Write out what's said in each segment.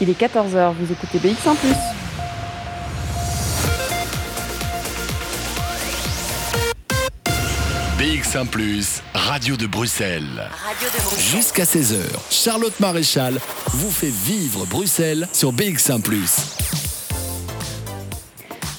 Il est 14h, vous écoutez BX1 ⁇ BX1 ⁇ Radio de Bruxelles. Radio de Bruxelles. Jusqu'à 16h, Charlotte Maréchal vous fait vivre Bruxelles sur BX1 ⁇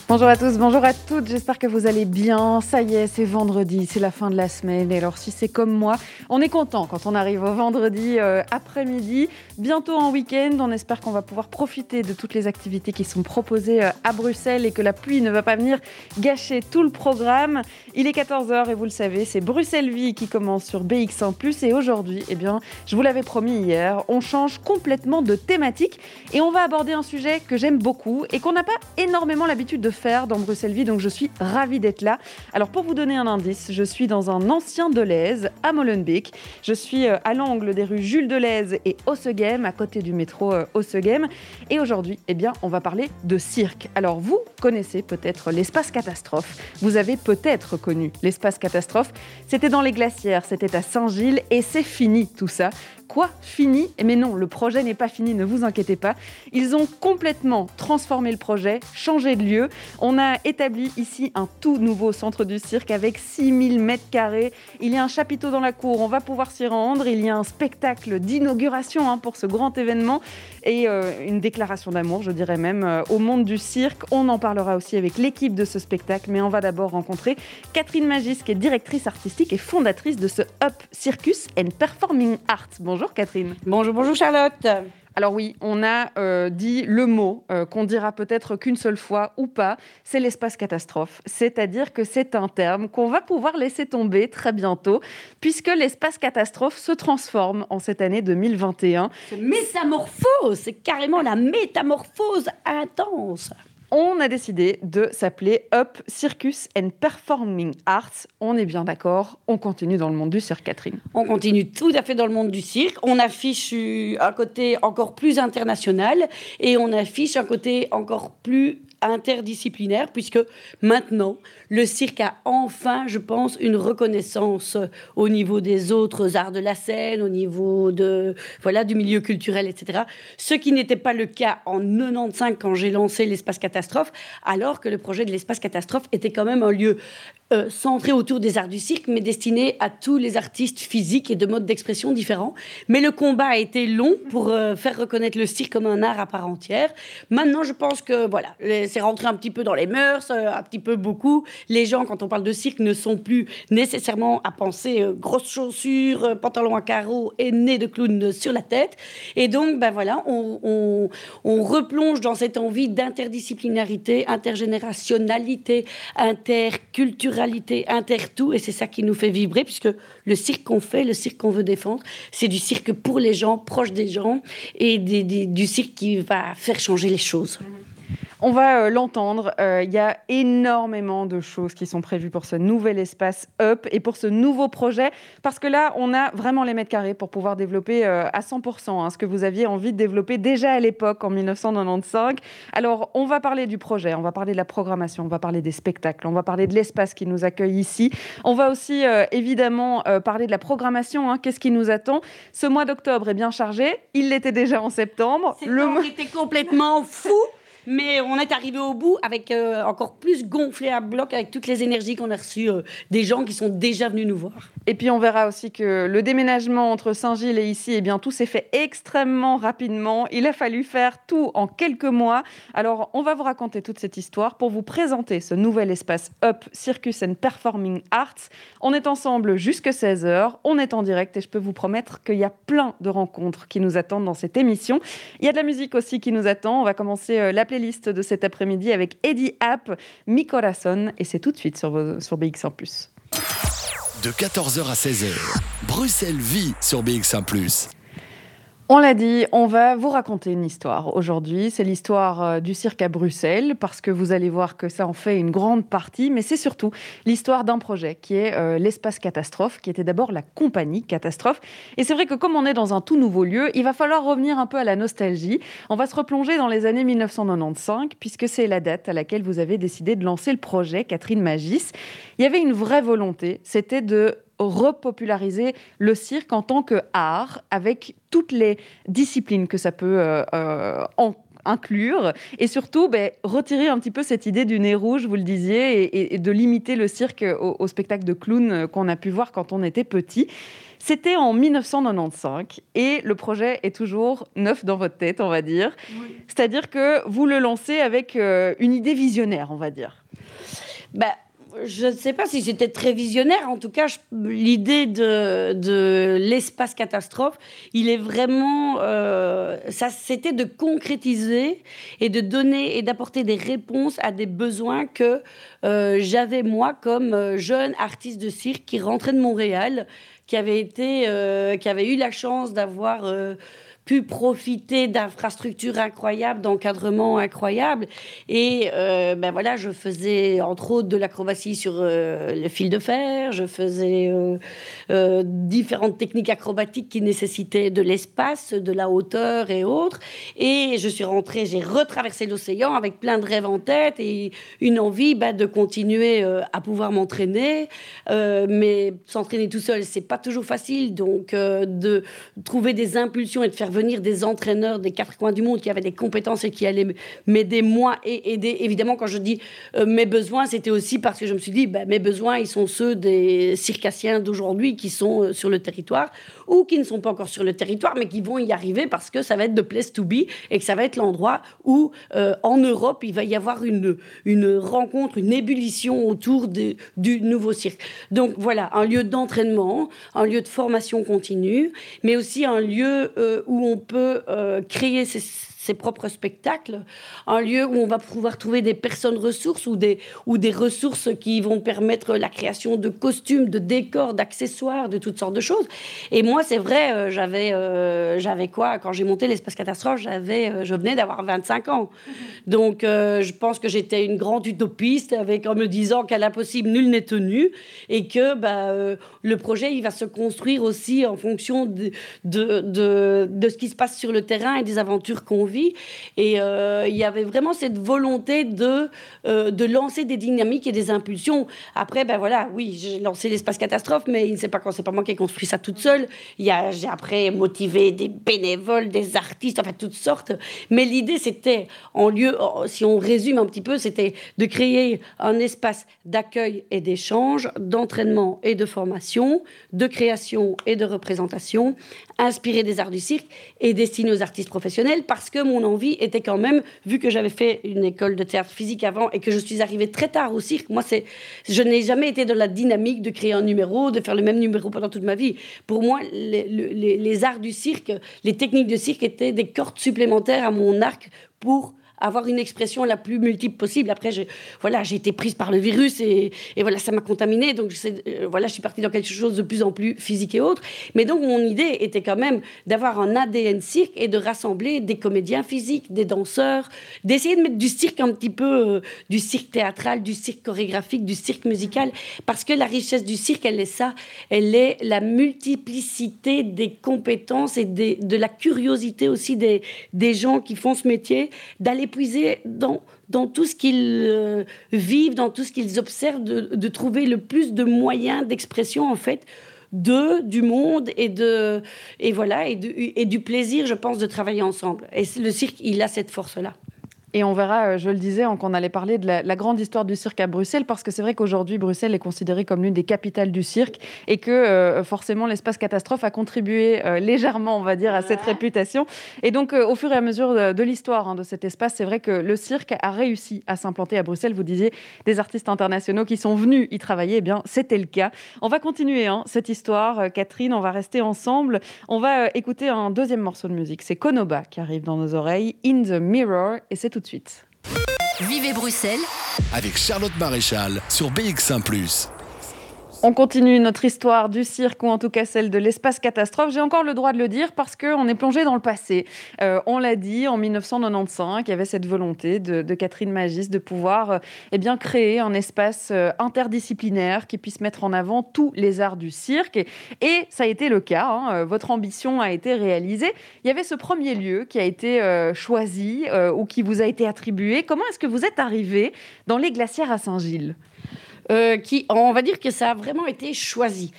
Bonjour à tous, bonjour à toutes, j'espère que vous allez bien. Ça y est, c'est vendredi, c'est la fin de la semaine. Et alors si c'est comme moi, on est content quand on arrive au vendredi euh, après-midi, bientôt en week-end. On espère qu'on va pouvoir profiter de toutes les activités qui sont proposées euh, à Bruxelles et que la pluie ne va pas venir gâcher tout le programme. Il est 14h et vous le savez, c'est Bruxelles Vie qui commence sur BX1 ⁇ et aujourd'hui, eh bien, je vous l'avais promis hier, on change complètement de thématique et on va aborder un sujet que j'aime beaucoup et qu'on n'a pas énormément l'habitude de faire dans Bruxelles Vie, donc je suis ravie d'être là. Alors pour vous donner un indice, je suis dans un ancien Deleuze à Molenbeek. Je suis euh, à l'angle des rues Jules Deleuze et À côté du métro euh, Ossegem. Et aujourd'hui, eh bien, on va parler de cirque. Alors vous connaissez peut-être l'espace catastrophe. Vous avez peut-être connu l'espace catastrophe. C'était dans les glacières, c'était à Saint-Gilles et c'est fini tout ça. Quoi Fini Mais non, le projet n'est pas fini, ne vous inquiétez pas. Ils ont complètement transformé le projet, changé de lieu. On a établi ici un tout nouveau centre du cirque avec 6000 mètres carrés. Il y a un chapiteau dans la cour, on va pouvoir s'y rendre. Il y a un spectacle d'inauguration hein, pour ce grand événement et euh, une déclaration d'amour, je dirais même, euh, au monde du cirque. On en parlera aussi avec l'équipe de ce spectacle, mais on va d'abord rencontrer Catherine Magis, qui est directrice artistique et fondatrice de ce Up Circus and Performing Arts. Bonjour Catherine. Bonjour, bonjour Charlotte. Alors oui, on a euh, dit le mot euh, qu'on dira peut-être qu'une seule fois ou pas, c'est l'espace catastrophe. C'est-à-dire que c'est un terme qu'on va pouvoir laisser tomber très bientôt, puisque l'espace catastrophe se transforme en cette année 2021. Métamorphose, c'est carrément la métamorphose intense on a décidé de s'appeler Up Circus and Performing Arts. On est bien d'accord, on continue dans le monde du cirque, Catherine. On continue tout à fait dans le monde du cirque. On affiche un côté encore plus international et on affiche un côté encore plus interdisciplinaire, puisque maintenant, le cirque a enfin, je pense, une reconnaissance au niveau des autres arts de la scène, au niveau de, voilà, du milieu culturel, etc. Ce qui n'était pas le cas en 95 quand j'ai lancé l'espace catastrophe, alors que le projet de l'espace catastrophe était quand même un lieu euh, centré autour des arts du cirque, mais destiné à tous les artistes physiques et de modes d'expression différents. Mais le combat a été long pour euh, faire reconnaître le cirque comme un art à part entière. Maintenant, je pense que voilà, c'est rentré un petit peu dans les mœurs, euh, un petit peu beaucoup. Les gens, quand on parle de cirque, ne sont plus nécessairement à penser grosses chaussures, pantalons à carreaux et nez de clown sur la tête. Et donc, ben voilà, on, on, on replonge dans cette envie d'interdisciplinarité, intergénérationnalité, interculturelle réalité inter-tout, et c'est ça qui nous fait vibrer, puisque le cirque qu'on fait, le cirque qu'on veut défendre, c'est du cirque pour les gens, proche des gens, et du cirque qui va faire changer les choses. On va euh, l'entendre. Euh, il y a énormément de choses qui sont prévues pour ce nouvel espace Up et pour ce nouveau projet. Parce que là, on a vraiment les mètres carrés pour pouvoir développer euh, à 100% hein, ce que vous aviez envie de développer déjà à l'époque, en 1995. Alors, on va parler du projet, on va parler de la programmation, on va parler des spectacles, on va parler de l'espace qui nous accueille ici. On va aussi évidemment parler de la programmation. Hein. Qu'est-ce qui nous attend Ce mois d'octobre est bien chargé. Il l'était déjà en septembre. Le mois était complètement fou. Mais on est arrivé au bout avec euh, encore plus gonflé à bloc avec toutes les énergies qu'on a reçues euh, des gens qui sont déjà venus nous voir. Et puis on verra aussi que le déménagement entre Saint-Gilles et ici, eh bien tout s'est fait extrêmement rapidement. Il a fallu faire tout en quelques mois. Alors on va vous raconter toute cette histoire pour vous présenter ce nouvel espace Up Circus and Performing Arts. On est ensemble jusque 16h, on est en direct et je peux vous promettre qu'il y a plein de rencontres qui nous attendent dans cette émission. Il y a de la musique aussi qui nous attend. On va commencer euh, la liste de cet après-midi avec Eddie App, Mi Corazon, et c'est tout de suite sur, sur BX1+. De 14h à 16h, Bruxelles vit sur BX1+. On l'a dit, on va vous raconter une histoire aujourd'hui. C'est l'histoire euh, du cirque à Bruxelles, parce que vous allez voir que ça en fait une grande partie, mais c'est surtout l'histoire d'un projet qui est euh, l'espace catastrophe, qui était d'abord la compagnie catastrophe. Et c'est vrai que comme on est dans un tout nouveau lieu, il va falloir revenir un peu à la nostalgie. On va se replonger dans les années 1995, puisque c'est la date à laquelle vous avez décidé de lancer le projet Catherine Magis. Il y avait une vraie volonté, c'était de repopulariser le cirque en tant qu'art avec toutes les disciplines que ça peut en inclure et surtout ben, retirer un petit peu cette idée du nez rouge, vous le disiez, et, de limiter le cirque au, spectacle de clown qu'on a pu voir quand on était petit. C'était en 1995 et le projet est toujours neuf dans votre tête, on va dire. C'est-à-dire que vous le lancez avec euh, une idée visionnaire, on va dire. Ben, je ne sais pas si c'était très visionnaire. En tout cas, l'idée de, l'espace catastrophe, il est vraiment, euh, ça, c'était de concrétiser et de donner et d'apporter des réponses à des besoins que euh, j'avais moi comme euh, jeune artiste de cirque qui rentrait de Montréal, qui avait été, qui avait eu la chance d'avoir pu profiter d'infrastructures incroyables, d'encadrements incroyables. Et euh, ben voilà, je faisais entre autres de l'acrobatie sur euh, le fil de fer, je faisais euh, différentes techniques acrobatiques qui nécessitaient de l'espace, de la hauteur et autres. Et je suis rentrée, j'ai retraversé l'océan avec plein de rêves en tête et une envie ben, de continuer à pouvoir m'entraîner. mais s'entraîner tout seul, c'est pas toujours facile. Donc de trouver des impulsions et de faire venir des entraîneurs des quatre coins du monde qui avaient des compétences et qui allaient m'aider moi et aider. Évidemment, quand je dis euh, mes besoins, c'était aussi parce que je me suis dit, ben, mes besoins, ils sont ceux des circassiens d'aujourd'hui qui sont euh, sur le territoire ou qui ne sont pas encore sur le territoire, mais qui vont y arriver parce que ça va être de place to be et que ça va être l'endroit où, euh, en Europe, il va y avoir une, une rencontre, une ébullition autour du nouveau cirque. Donc voilà, un lieu d'entraînement, un lieu de formation continue, mais aussi un lieu où on peut euh, créer ces ses propres spectacles, un lieu où on va pouvoir trouver des personnes ressources ou des, ou des ressources qui vont permettre la création de costumes, de décors, d'accessoires, de toutes sortes de choses. Et moi, c'est vrai, euh, j'avais, euh, j'avais quoi? Quand j'ai monté l'espace catastrophe, j'avais, euh, je venais d'avoir 25 ans. Donc, je pense que j'étais une grande utopiste avec, en me disant qu'à l'impossible, nul n'est tenu et que bah, le projet, il va se construire aussi en fonction de, de, de, de ce qui se passe sur le terrain et des aventures qu'on vit et euh, il y avait vraiment cette volonté de, euh, de lancer des dynamiques et des impulsions. Après, ben voilà, oui, j'ai lancé l'espace catastrophe, mais il ne sait pas quand c'est pas moi qui ai construit ça toute seule. Il y a, j'ai après motivé des bénévoles, des artistes, enfin toutes sortes. Mais l'idée, c'était, en lieu, si on résume un petit peu, c'était de créer un espace d'accueil et d'échange, d'entraînement et de formation, de création et de représentation, inspiré des arts du cirque et destiné aux artistes professionnels parce que mon envie était quand même, vu que j'avais fait une école de théâtre physique avant et que je suis arrivée très tard au cirque, moi, c'est, je n'ai jamais été dans la dynamique de créer un numéro, de faire le même numéro pendant toute ma vie. Pour moi, les, les arts du cirque, les techniques de cirque étaient des cordes supplémentaires à mon arc pour avoir une expression la plus multiple possible. Après, voilà, j'ai été prise par le virus et, voilà, ça m'a contaminée. Donc, euh, voilà, je suis partie dans quelque chose de plus en plus physique et autre. Mais donc, mon idée était quand même d'avoir un ADN cirque et de rassembler des comédiens physiques, des danseurs, d'essayer de mettre du cirque un petit peu, euh, du cirque théâtral, du cirque chorégraphique, du cirque musical. Parce que la richesse du cirque, elle est ça. Elle est la multiplicité des compétences et de la curiosité aussi des, des gens qui font ce métier, d'aller épuiser dans, dans tout ce qu'ils euh, vivent, dans tout ce qu'ils observent, de, trouver le plus de moyens d'expression, en fait, de du monde et de et voilà et, du plaisir je pense de travailler ensemble. Et le cirque il a cette force là et on verra, euh, je le disais, qu'on allait parler de la, grande histoire du cirque à Bruxelles, parce que c'est vrai qu'aujourd'hui, Bruxelles est considérée comme l'une des capitales du cirque et que euh, forcément, l'espace catastrophe a contribué euh, légèrement, on va dire, à cette réputation. Et donc, au fur et à mesure de, l'histoire hein, de cet espace, c'est vrai que le cirque a réussi à s'implanter à Bruxelles. Vous disiez des artistes internationaux qui sont venus y travailler. Eh bien, c'était le cas. On va continuer hein, cette histoire, Catherine. On va rester ensemble. On va écouter un deuxième morceau de musique. C'est Konoba qui arrive dans nos oreilles, In the Mirror, et c'est tout suite. Vivez Bruxelles avec Charlotte Maréchal sur BX1 ⁇ on continue notre histoire du cirque, ou en tout cas celle de l'espace catastrophe. J'ai encore le droit de le dire parce qu'on est plongé dans le passé. Euh, on l'a dit, en 1995, il y avait cette volonté de, Catherine Magis de pouvoir euh, eh bien, créer un espace euh, interdisciplinaire qui puisse mettre en avant tous les arts du cirque. Et, ça a été le cas. Hein. Votre ambition a été réalisée. Il y avait ce premier lieu qui a été choisi ou qui vous a été attribué. Comment est-ce que vous êtes arrivé dans les glacières à Saint-Gilles? Qui, on va dire que ça a vraiment été choisi.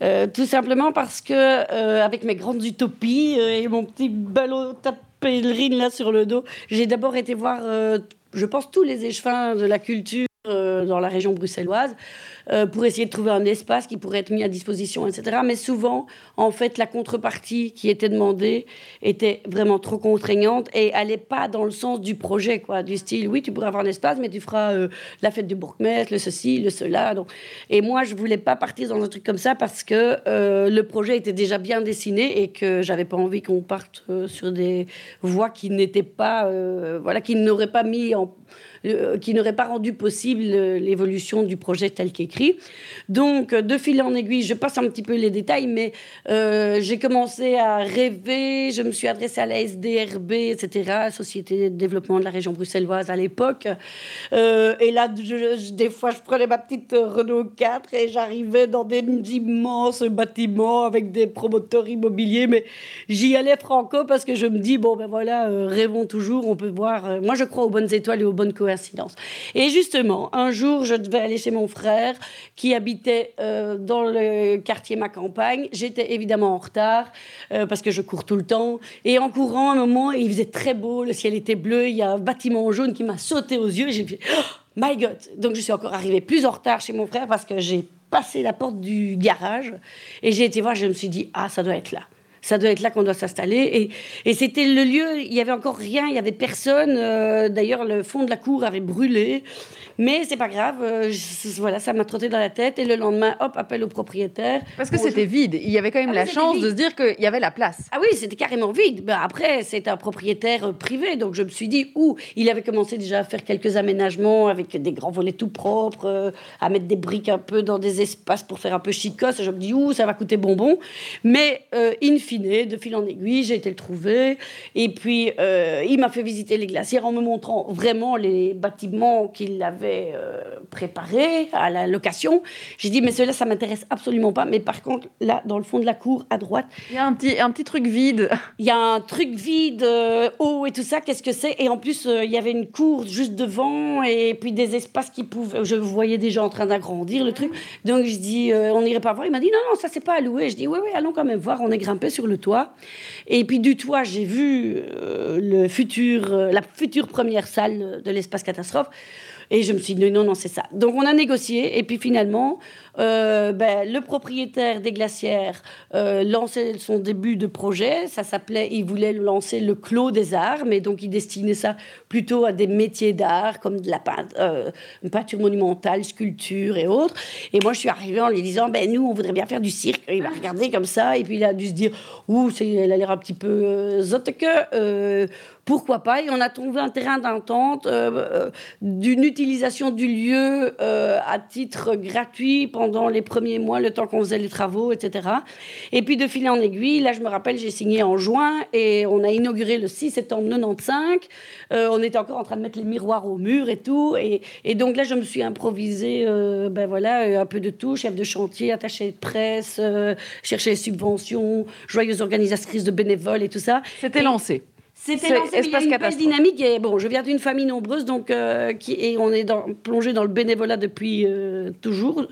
tout simplement parce que, avec mes grandes utopies et mon petit ballot pèlerine là sur le dos, j'ai d'abord été voir, je pense, tous les échevins de la culture dans la région bruxelloise. Euh, pour essayer de trouver un espace qui pourrait être mis à disposition, etc. Mais souvent, en fait, la contrepartie qui était demandée était vraiment trop contraignante et n'allait pas dans le sens du projet, quoi, du style, oui, tu pourrais avoir un espace, mais tu feras euh, la fête du bourgmestre, le ceci, le cela. Donc. Et moi, je voulais pas partir dans un truc comme ça parce que euh, le projet était déjà bien dessiné et que j'avais pas envie qu'on parte sur des voies qui n'étaient pas, voilà, qui n'auraient pas mis en euh, qui n'aurait pas rendu possible euh, l'évolution du projet tel qu'écrit. Donc, de fil en aiguille, je passe un petit peu les détails, mais euh, j'ai commencé à rêver, je me suis adressée à la SDRB, etc., Société de développement de la région bruxelloise à l'époque. et là, des fois, je prenais ma petite Renault 4 et j'arrivais dans des immenses bâtiments avec des promoteurs immobiliers, mais j'y allais franco parce que je me dis, bon, ben voilà, rêvons toujours, on peut voir. moi, je crois aux bonnes étoiles et aux bonnes et justement, un jour, je devais aller chez mon frère qui habitait euh, dans le quartier Ma Campagne. J'étais évidemment en retard euh, parce que je cours tout le temps. Et en courant, un moment, il faisait très beau, le ciel était bleu, il y a un bâtiment jaune qui m'a sauté aux yeux. J'ai dit, oh, my God! Donc je suis encore arrivée plus en retard chez mon frère parce que j'ai passé la porte du garage et j'ai été voir, je me suis dit, ah, ça doit être là ça doit être là qu'on doit s'installer. Et, c'était le lieu, il n'y avait encore rien, il n'y avait personne. Euh, d'ailleurs, le fond de la cour avait brûlé. Mais c'est pas grave, euh, voilà, ça m'a trotté dans la tête. Et le lendemain, hop, appel au propriétaire. Parce que c'était vide. Il y avait quand même ah la chance de se dire qu'il y avait la place. Ah oui, c'était carrément vide. Ben, après, c'est un propriétaire euh, privé. Donc je me suis dit, où il avait commencé déjà à faire quelques aménagements avec des grands volets tout propres, à mettre des briques un peu dans des espaces pour faire un peu chicos. Je me dis, où ça va coûter bonbon. Mais in de fil en aiguille, j'ai été le trouver. Et puis, euh, il m'a fait visiter les glacières en me montrant vraiment les bâtiments qu'il avait euh, préparés à la location. J'ai dit, mais cela, ça m'intéresse absolument pas. Mais par contre, là, dans le fond de la cour, à droite... Il y a un petit, un petit truc vide. Il y a un truc vide, euh, haut et tout ça. Qu'est-ce que c'est? Et en plus, il y avait une cour juste devant et puis des espaces qui pouvaient... Je voyais déjà en train d'agrandir le truc. Donc, je dis, on n'irait pas voir. Il m'a dit, non, non, ça, c'est pas à louer. Je dis, oui, oui, allons quand même voir. On est grimpé sur le toit. Et puis du toit, j'ai vu euh, le futur, euh, la future première salle de l'espace catastrophe. Et je me suis dit, non, non, c'est ça. Donc on a négocié. Et puis finalement, euh, ben, le propriétaire des glacières euh, lançait son début de projet. Ça s'appelait, il voulait lancer le Clos des Arts, mais donc il destinait ça plutôt à des métiers d'art comme de la euh, peinture monumentale, sculpture et autres. Et moi, je suis arrivée en lui disant, ben nous, on voudrait bien faire du cirque. il m'a regardé comme ça, et puis il a dû se dire, ouh, elle a l'air un petit peu euh, que pourquoi pas Et on a trouvé un terrain d'entente d'une utilisation du lieu à titre gratuit pendant les premiers mois, le temps qu'on faisait les travaux, etc. Et puis de fil en aiguille, là je me rappelle, j'ai signé en juin et on a inauguré le 6 septembre 95. Euh, on était encore en train de mettre les miroirs au mur et tout. Et, donc là je me suis improvisé, euh, ben voilà, euh, un peu de tout, chef de chantier, attaché de presse, chercher les subventions, joyeuse organisatrice de bénévoles et tout ça. C'était lancé. C'était lancé, il y a une dynamique. Et bon, je viens d'une famille nombreuse, donc euh, qui, et on est dans, plongé dans le bénévolat depuis euh, toujours,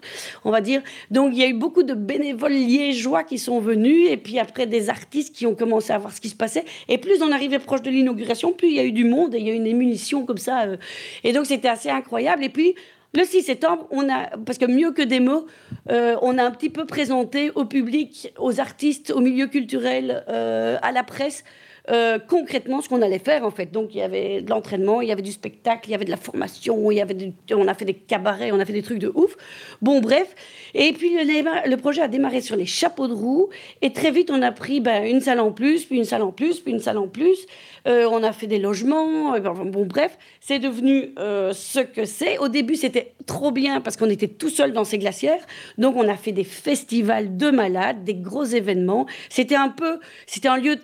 on va dire. Donc il y a eu beaucoup de bénévoles liégeois qui sont venus, et puis après des artistes qui ont commencé à voir ce qui se passait. Et plus on arrivait proche de l'inauguration, plus il y a eu du monde et il y a eu une émunition comme ça. Euh. et donc c'était assez incroyable. Et puis le 6 septembre, on a, parce que mieux que des mots, on a un petit peu présenté au public, aux artistes, au milieu culturel, à la presse, euh, concrètement ce qu'on allait faire en fait. Donc il y avait de l'entraînement, il y avait du spectacle, il y avait de la formation, il y avait on a fait des cabarets, on a fait des trucs de ouf. Bon bref, et puis le, projet a démarré sur les chapeaux de roue et très vite on a pris ben, une salle en plus, puis une salle en plus, puis une salle en plus. Euh, on a fait des logements. Euh, bon bref, c'est devenu ce que c'est. Au début c'était trop bien parce qu'on était tout seul dans ces glacières. Donc on a fait des festivals de malades, des gros événements. C'était un peu, c'était un lieu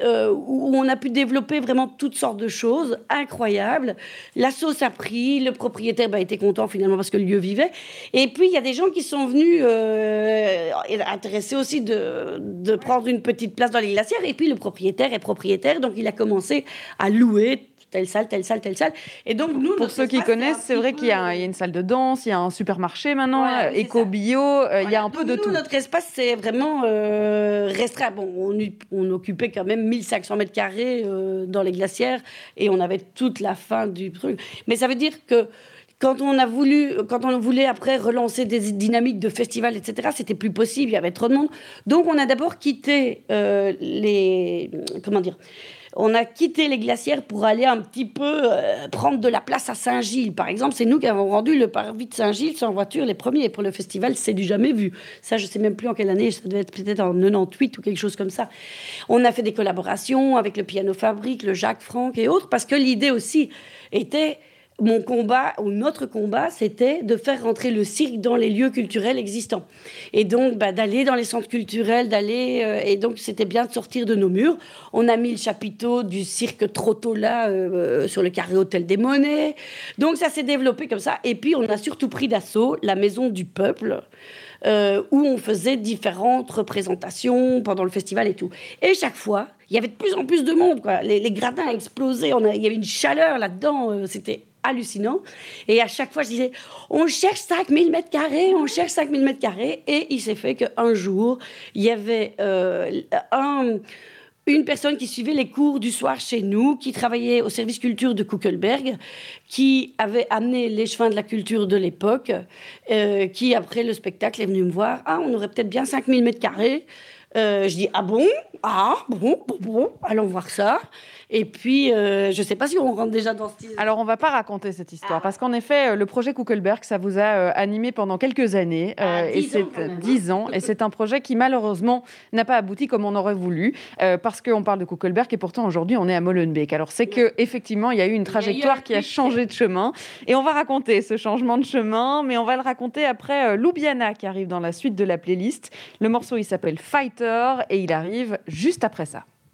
euh, où on a pu développer vraiment toutes sortes de choses incroyables. La sauce a pris, le propriétaire bah, était content finalement parce que le lieu vivait. Et puis il y a des gens qui sont venus euh, intéressés aussi de, de, prendre une petite place dans les glacières. Et puis le propriétaire est propriétaire, donc il a commencé à louer telle salle, telle salle, telle salle. Et donc, nous, pour ceux qui connaissent, c'est vrai qu'il y, a une salle de danse, il y a un supermarché maintenant, éco-bio, il y a un peu de tout. Notre espace, c'est vraiment restreint. Bon, on, on, occupait quand même 1500 mètres carrés dans les glacières et on avait toute la fin du truc. Mais ça veut dire que quand on a voulu, quand on voulait après relancer des dynamiques de festivals, etc., c'était plus possible, il y avait trop de monde. Donc on a d'abord quitté euh, les, comment dire, on a quitté les glacières pour aller un petit peu euh, prendre de la place à Saint-Gilles. Par exemple, c'est nous qui avons rendu le parvis de Saint-Gilles sans voiture les premiers. pour le festival, c'est du jamais vu. Ça, je sais même plus en quelle année, ça devait être peut-être en 98 ou quelque chose comme ça. On a fait des collaborations avec le Piano Fabrique, le Jacques Franck et autres, parce que l'idée aussi était mon combat ou notre combat, c'était de faire rentrer le cirque dans les lieux culturels existants. Et donc, bah, d'aller dans les centres culturels, d'aller. Euh, et donc, c'était bien de sortir de nos murs. On a mis le chapiteau du cirque Trottola euh, euh, sur le carré Hôtel des Monnaies. Donc, ça s'est développé comme ça. Et puis, on a surtout pris d'assaut la Maison du Peuple. où on faisait différentes représentations pendant le festival et tout. Et chaque fois, il y avait de plus en plus de monde. Quoi. Les, gradins explosaient, il y avait une chaleur là-dedans, c'était hallucinant. Et à chaque fois, je disais, on cherche 5000 mètres carrés, on cherche 5000 mètres carrés. Et il s'est fait qu'un jour, il y avait euh, une personne qui suivait les cours du soir chez nous, qui travaillait au service culture de Kuckelberg, qui avait amené les chemins de la culture de l'époque, euh, qui, après le spectacle, est venu me voir. Ah, on aurait peut-être bien 5000 mètres carrés. Euh, je dis, ah bon? Ah bon, bon, bon, allons voir ça. Et puis, euh, je ne sais pas si on rentre déjà dans ce Alors, on ne va pas raconter cette histoire, ah. parce qu'en effet, euh, le projet Kuckelberg, ça vous a euh, animé pendant quelques années. Ah, et c'est 10 ans. Et c'est un projet qui, malheureusement, n'a pas abouti comme on aurait voulu, parce qu'on parle de Kuckelberg, et pourtant, aujourd'hui, on est à Molenbeek. Alors, c'est qu'effectivement, il y a eu une trajectoire qui a changé de chemin. Et on va raconter ce changement de chemin, mais on va le raconter après Loubiana, qui arrive dans la suite de la playlist. Le morceau, il s'appelle Fighter, et il arrive juste après ça.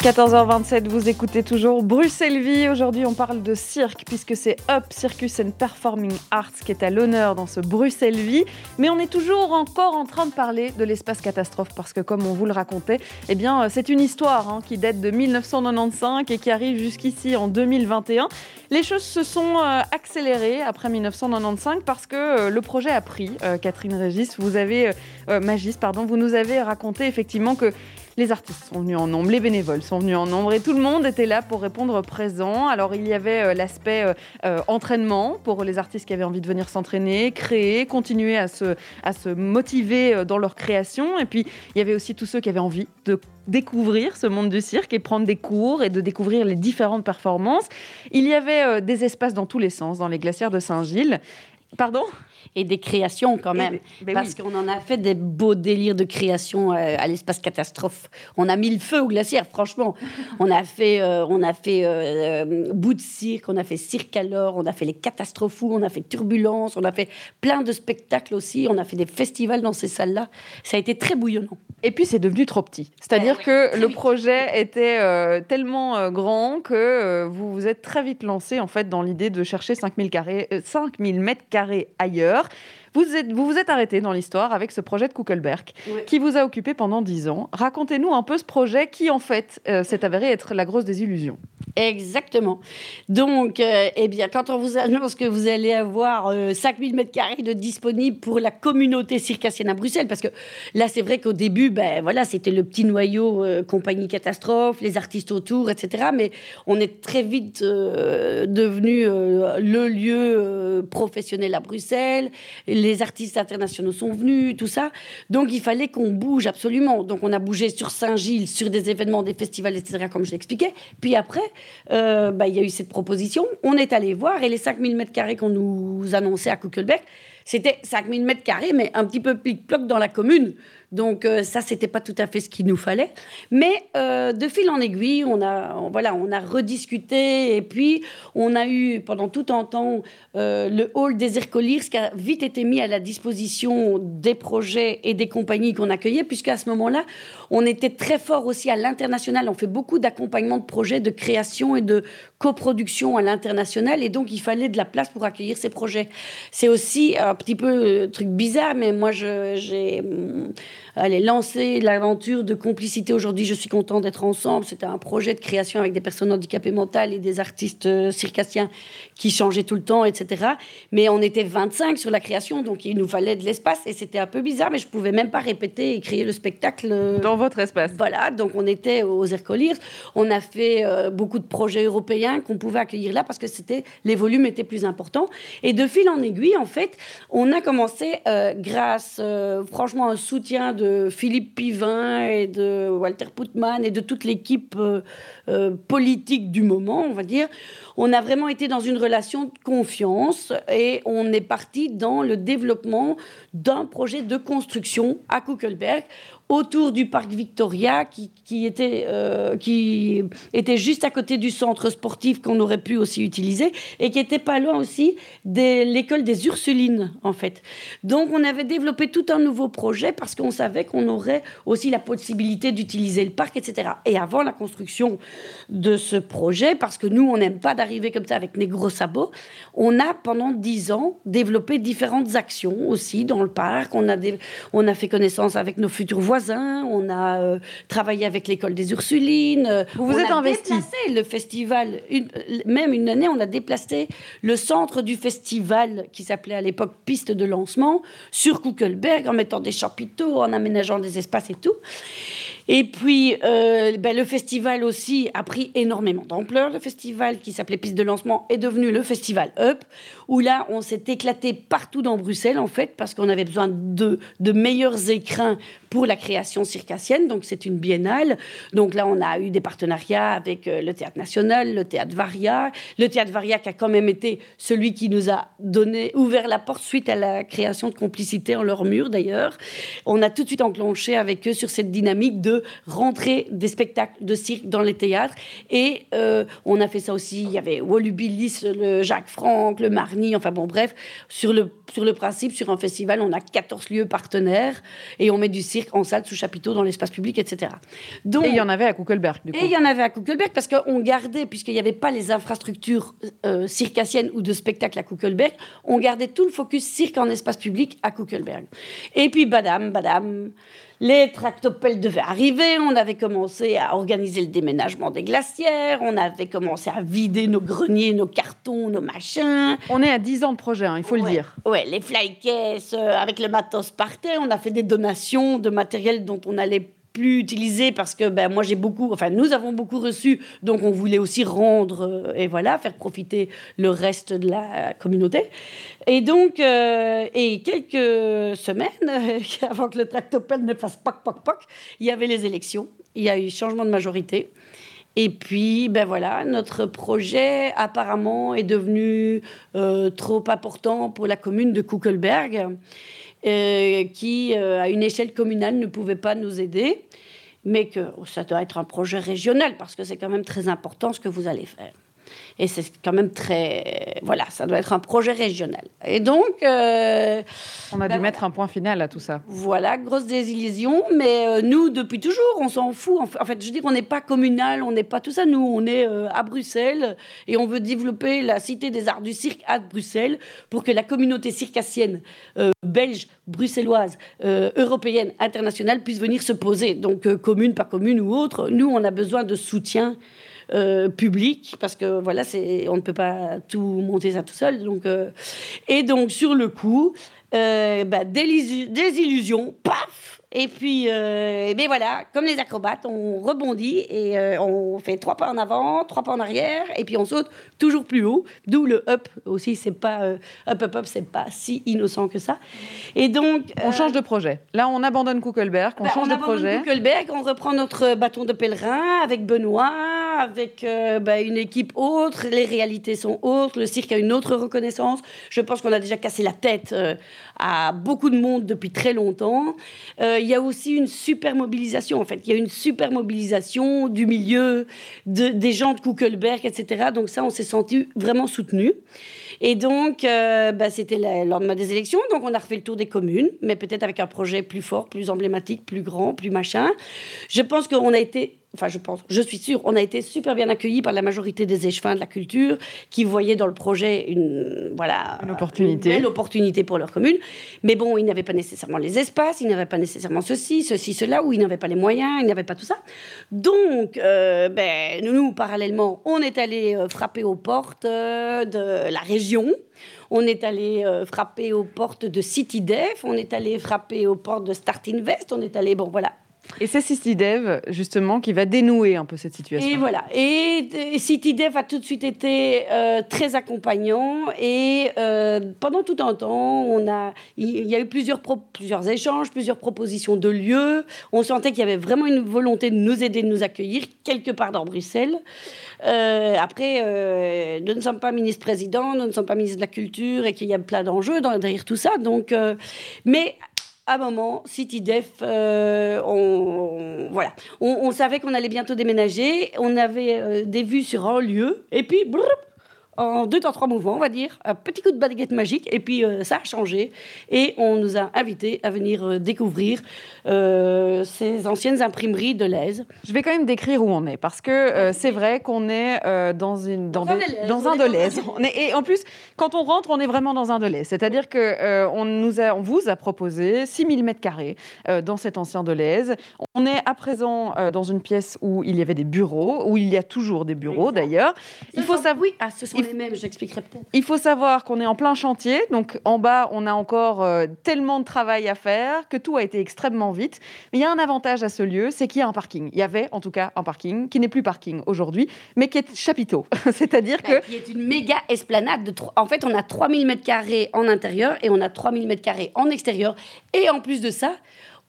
14h27, vous écoutez toujours Bruxelles Vie. Aujourd'hui, on parle de cirque puisque c'est Up Circus and Performing Arts qui est à l'honneur dans ce Bruxelles Vie. Mais on est toujours encore en train de parler de l'espace catastrophe parce que, comme on vous le racontait, eh bien, euh, c'est une histoire hein, qui date de 1995 et qui arrive jusqu'ici en 2021. Les choses se sont euh, accélérées après 1995 parce que euh, le projet a pris. Catherine Régis, vous avez, Magis, pardon, vous nous avez raconté effectivement que les artistes sont venus en nombre, les bénévoles sont venus en nombre et tout le monde était là pour répondre présent. Alors il y avait euh, l'aspect euh, euh, entraînement pour les artistes qui avaient envie de venir s'entraîner, créer, continuer à se, à se motiver dans leur création. Et puis il y avait aussi tous ceux qui avaient envie de découvrir ce monde du cirque et prendre des cours et de découvrir les différentes performances. Il y avait des espaces dans tous les sens dans les glacières de Saint-Gilles. Pardon? Et des créations quand même. Ben parce qu'on en a fait des beaux délires de création euh, à l'espace catastrophe. On a mis le feu aux glacières, franchement. on a fait, euh, on a fait euh, bout de cirque, on a fait cirque alors, on a fait les catastrophes, on a fait turbulence, on a fait plein de spectacles aussi, on a fait des festivals dans ces salles-là. Ça a été très bouillonnant. Et puis c'est devenu trop petit. C'est-à-dire eh que le projet était tellement grand que vous vous êtes très vite lancé en fait dans l'idée de chercher 5000 carrés, 5000 mètres carrés ailleurs. Vous, vous vous êtes arrêté dans l'histoire avec ce projet de Kuckelberg qui vous a occupé pendant dix ans. Racontez-nous un peu ce projet qui, en fait, euh, s'est avéré être la grosse désillusion. Exactement. Donc, euh, eh bien, quand on vous annonce que vous allez avoir 5000 euh, mètres carrés de disponibles pour la communauté circassienne à Bruxelles, parce que là, c'est vrai qu'au début, ben voilà, c'était le petit noyau compagnie catastrophe, les artistes autour, etc. Mais on est très vite devenu le lieu professionnel à Bruxelles les artistes internationaux sont venus, tout ça. Donc il fallait qu'on bouge absolument. Donc on a bougé sur Saint-Gilles, sur des événements, des festivals, etc., comme je l'expliquais. Puis après, euh, bah, il y a eu cette proposition. On est allé voir et les 5000 mètres carrés qu'on nous annonçait à Kuckelbeck, c'était 5000 mètres carrés, mais un petit peu plic-ploc dans la commune. Donc euh, ça, c'était pas tout à fait ce qu'il nous fallait. Mais euh, de fil en aiguille, on a, voilà, on a rediscuté et puis on a eu pendant tout un temps euh, le hall des Ercoliers qui a vite été mis à la disposition des projets et des compagnies qu'on accueillait, puisqu'à ce moment-là, on était très fort aussi à l'international. On fait beaucoup d'accompagnement de projets, de création et de coproduction à l'international, et donc il fallait de la place pour accueillir ces projets. C'est aussi un petit peu un truc bizarre, mais moi, j'ai allez, lancer l'aventure de complicité aujourd'hui. Je suis content d'être ensemble. C'était un projet de création avec des personnes handicapées mentales et des artistes euh, circassiens qui changeaient tout le temps, etc. Mais on était 25 sur la création, donc il nous fallait de l'espace et c'était un peu bizarre, mais je pouvais même pas répéter et créer le spectacle. Euh, Dans votre espace. Voilà, donc on était aux Ercoliers. On a fait euh, beaucoup de projets européens qu'on pouvait accueillir là parce que c'était les volumes étaient plus importants. Et de fil en aiguille, en fait, on a commencé grâce, franchement, un soutien de Philippe Pivin et de Walter Putman et de toute l'équipe euh, euh, politique du moment, on va dire, on a vraiment été dans une relation de confiance et on est parti dans le développement d'un projet de construction à Kuckelberg autour du parc Victoria, qui, était, euh, qui était juste à côté du centre sportif qu'on aurait pu aussi utiliser, et qui était pas loin aussi de l'école des Ursulines, en fait. Donc, on avait développé tout un nouveau projet parce qu'on savait qu'on aurait aussi la possibilité d'utiliser le parc, etc. Et avant la construction de ce projet, parce que nous, on n'aime pas d'arriver comme ça avec des gros sabots, on a pendant dix ans développé différentes actions aussi dans le parc. On a, on a fait connaissance avec nos futurs voisins on a euh, travaillé avec l'école des Ursulines. Euh, vous vous êtes investi. le festival. même une année, on a déplacé le centre du festival qui s'appelait à l'époque Piste de lancement sur Kuckelberg en mettant des chapiteaux, en aménageant des espaces et tout. Et puis, euh, ben, le festival aussi a pris énormément d'ampleur. Le festival qui s'appelait Piste de lancement est devenu le festival Up, où là, on s'est éclaté partout dans Bruxelles, en fait, parce qu'on avait besoin de, de meilleurs écrins pour la création circassienne. Donc, c'est une biennale. Donc là, on a eu des partenariats avec euh, le Théâtre National, le Théâtre Varia. Le Théâtre Varia qui a quand même été celui qui nous a donné, ouvert la porte suite à la création de complicité en leur mur, d'ailleurs. On a tout de suite enclenché avec eux sur cette dynamique de rentrer des spectacles de cirque dans les théâtres. Et euh, on a fait ça aussi. Il y avait Wolubilis, le Jacques Franck, le Marny, enfin bon, bref, sur le, sur le principe, sur un festival, on a 14 lieux partenaires et on met du cirque en salle, sous chapiteau, dans l'espace public, etc. Donc, et il y en avait à Kuckelberg, du coup. Et il y en avait à Kuckelberg parce qu'on gardait, puisqu'il n'y avait pas les infrastructures euh, circassiennes ou de spectacle à Kuckelberg, on gardait tout le focus cirque en espace public à Kuckelberg. Et puis, badam, badam, les tractopelles devaient arriver, on avait commencé à organiser le déménagement des glacières, on avait commencé à vider nos greniers, nos cartons, nos machins. On est à 10 ans de projet, hein, il faut le dire. Ouais, les flycases euh, avec le matos partait, on a fait des donations de matériel dont on allait plus utilisé parce que ben, moi j'ai beaucoup, enfin nous avons beaucoup reçu, donc on voulait aussi rendre euh, et voilà, faire profiter le reste de la communauté. Et donc, euh, et quelques semaines avant que le tractopelle ne fasse poc, poc, poc, il y avait les élections, il y a eu changement de majorité. Et puis, ben voilà, notre projet apparemment est devenu euh, trop important pour la commune de Kuckelberg. Euh, qui, euh, à une échelle communale, ne pouvait pas nous aider, mais que ça doit être un projet régional, parce que c'est quand même très important ce que vous allez faire. Et c'est quand même très. Voilà, ça doit être un projet régional. Et donc. Euh, on a dû ben mettre un point final à tout ça. Voilà, grosse désillusion. Mais euh, nous, depuis toujours, on s'en fout. En fait, je dis qu'on n'est pas communal, on n'est pas tout ça. Nous, on est euh, à Bruxelles et on veut développer la Cité des Arts du Cirque à Bruxelles pour que la communauté circassienne belge, bruxelloise, européenne, internationale puisse venir se poser. Donc, commune par commune ou autre. Nous, on a besoin de soutien euh, public, parce que voilà, on ne peut pas tout monter ça tout seul. Donc, euh, et donc, sur le coup, euh, bah, illusions, paf et puis, euh, mais voilà, comme les acrobates, on rebondit et euh, on fait trois pas en avant, trois pas en arrière, et puis on saute toujours plus haut. D'où le up aussi, c'est pas euh, up up up, c'est pas si innocent que ça. Et donc, on change de projet. Là, on abandonne Kuckelberg, on bah, change de projet. Kuckelberg, on reprend notre bâton de pèlerin avec Benoît, avec bah, une équipe autre. Les réalités sont autres. Le cirque a une autre reconnaissance. Je pense qu'on a déjà cassé la tête à beaucoup de monde depuis très longtemps. Euh, il y a aussi une super mobilisation, en fait. Il y a une super mobilisation du milieu, de, des gens de Kuckelberg, etc. Donc ça, on s'est senti vraiment soutenu. Et donc, euh, bah, c'était le lendemain des élections, donc on a refait le tour des communes, mais peut-être avec un projet plus fort, plus emblématique, plus grand, plus machin. Je pense qu'on a été enfin je pense, je suis sûre, on a été super bien accueillis par la majorité des échevins de la culture qui voyaient dans le projet une, voilà, une opportunité. Une opportunité pour leur commune. Mais bon, ils n'avaient pas nécessairement les espaces, ils n'avaient pas nécessairement ceci, ceci, cela, ou ils n'avaient pas les moyens, ils n'avaient pas tout ça. Donc, euh, ben, nous, parallèlement, on est allé euh, frapper aux portes euh, de la région. On est allé frapper aux portes de CityDef, on est allé frapper aux portes de Start Invest, on est allé, bon voilà, et c'est CityDev, justement, qui va dénouer un peu cette situation. Et voilà. Et CityDev a tout de suite été euh, très accompagnant. Et euh, pendant tout un temps, il y a eu plusieurs, plusieurs échanges, plusieurs propositions de lieux. On sentait qu'il y avait vraiment une volonté de nous aider, de nous accueillir quelque part dans Bruxelles. Euh, après, nous ne sommes pas ministre-président, nous ne sommes pas ministre de la Culture et qu'il y a plein d'enjeux derrière tout ça. Donc, mais à un moment, CityDef, euh, on, savait qu'on allait bientôt déménager. On avait euh, des vues sur un lieu. Et puis, en deux temps trois mouvements, on va dire, un petit coup de baguette magique, et puis euh, ça a changé. Et on nous a invités à venir euh, découvrir euh, ces anciennes imprimeries de l'Aise. Je vais quand même décrire où on est, parce que c'est vrai qu'on est dans, une, dans, dans un de l'Aise. Et en plus, quand on rentre, on est vraiment dans un de l'Aise. C'est-à-dire qu'on on vous a proposé 6000 mètres carrés dans cet ancien de l'Aise. On est à présent dans une pièce où il y avait des bureaux, où il y a toujours des bureaux d'ailleurs. Il faut savoir... Oui, ah, ce sont même, j'expliquerai peut-être. Il faut savoir qu'on est en plein chantier, donc en bas, on a encore euh, tellement de travail à faire que tout a été extrêmement vite. Mais il y a un avantage à ce lieu, c'est qu'il y a un parking. Il y avait en tout cas un parking qui n'est plus parking aujourd'hui, mais qui est chapiteau. C'est-à-dire bah, que. Qui est une méga esplanade. De En fait, on a 3000 m2 en intérieur et on a 3000 m2 en extérieur. Et en plus de ça,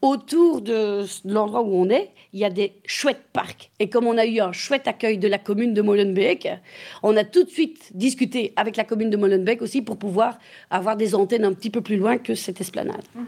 autour de l'endroit où on est, il y a des chouettes parcs. Et comme on a eu un chouette accueil de la commune de Molenbeek, on a tout de suite discuté avec la commune de Molenbeek aussi pour pouvoir avoir des antennes un petit peu plus loin que cette esplanade. Mhm.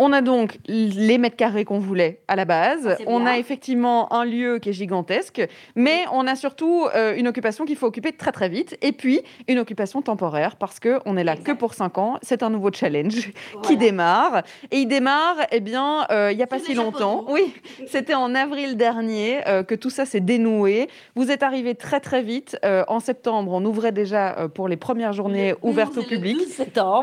On a donc les mètres carrés qu'on voulait à la base. On a effectivement un lieu qui est gigantesque, mais on a surtout euh, une occupation qu'il faut occuper très très vite, et puis une occupation temporaire parce que on est là que pour 5 ans. C'est un nouveau challenge qui démarre, et il démarre, eh bien, euh, il n'y a pas si longtemps. Oui, c'était en avril dernier euh, que tout ça s'est dénoué. Vous êtes arrivé très très vite. en septembre, on ouvrait déjà pour les premières journées ouvertes au public.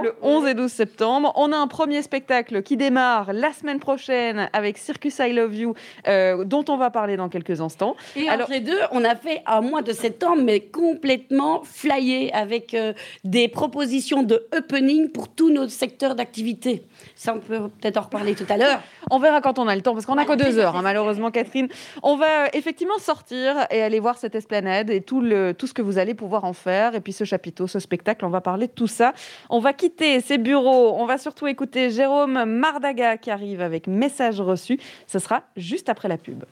Le 11 et 12 septembre. On a un premier spectacle qui démarre démarre la semaine prochaine avec Circus I Love You, euh, dont on va parler dans quelques instants. Et Alors, entre les deux, on a fait un mois de septembre, mais complètement flyé avec euh, des propositions de opening pour tous nos secteurs d'activité. Ça, on peut peut-être en reparler tout à l'heure. On verra quand on a le temps, parce qu'on n'a que deux heures, hein, malheureusement, Catherine. On va euh, effectivement sortir et aller voir cette esplanade et tout, le, tout ce que vous allez pouvoir en faire. Et puis ce chapiteau, ce spectacle, on va parler de tout ça. On va quitter ces bureaux. On va surtout écouter Jérôme Mardaga qui arrive avec message reçu. Ce sera juste après la pub.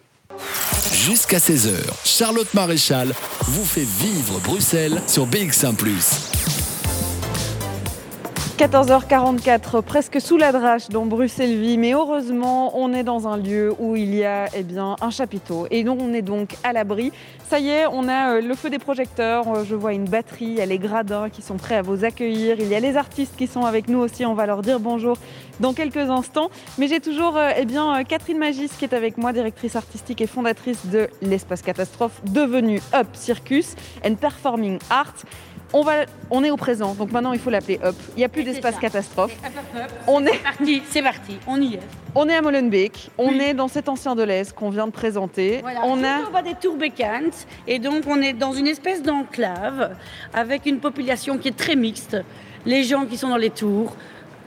Jusqu'à 16h, Charlotte Maréchal vous fait vivre Bruxelles sur BX1 ⁇ 14h44, presque sous la drache dans Bruxelles-Vie, mais heureusement, on est dans un lieu où il y a eh bien, un chapiteau. Et donc on est donc à l'abri. Ça y est, on a euh, le feu des projecteurs, euh, je vois une batterie, il y a les gradins qui sont prêts à vous accueillir, il y a les artistes qui sont avec nous aussi, on va leur dire bonjour dans quelques instants. Mais j'ai toujours euh, eh bien, Catherine Magis qui est avec moi, directrice artistique et fondatrice de l'Espace Catastrophe, devenu Up Circus and Performing Art on, va, on est au présent, donc maintenant il faut l'appeler Up. Il n'y a plus d'espace catastrophe. On est parti, c'est parti, on y est. On est à Molenbeek, on est dans cet ancien de l'Est qu'on vient de présenter. On a on des tours bécantes et donc on est dans une espèce d'enclave avec une population qui est très mixte. Les gens qui sont dans les tours,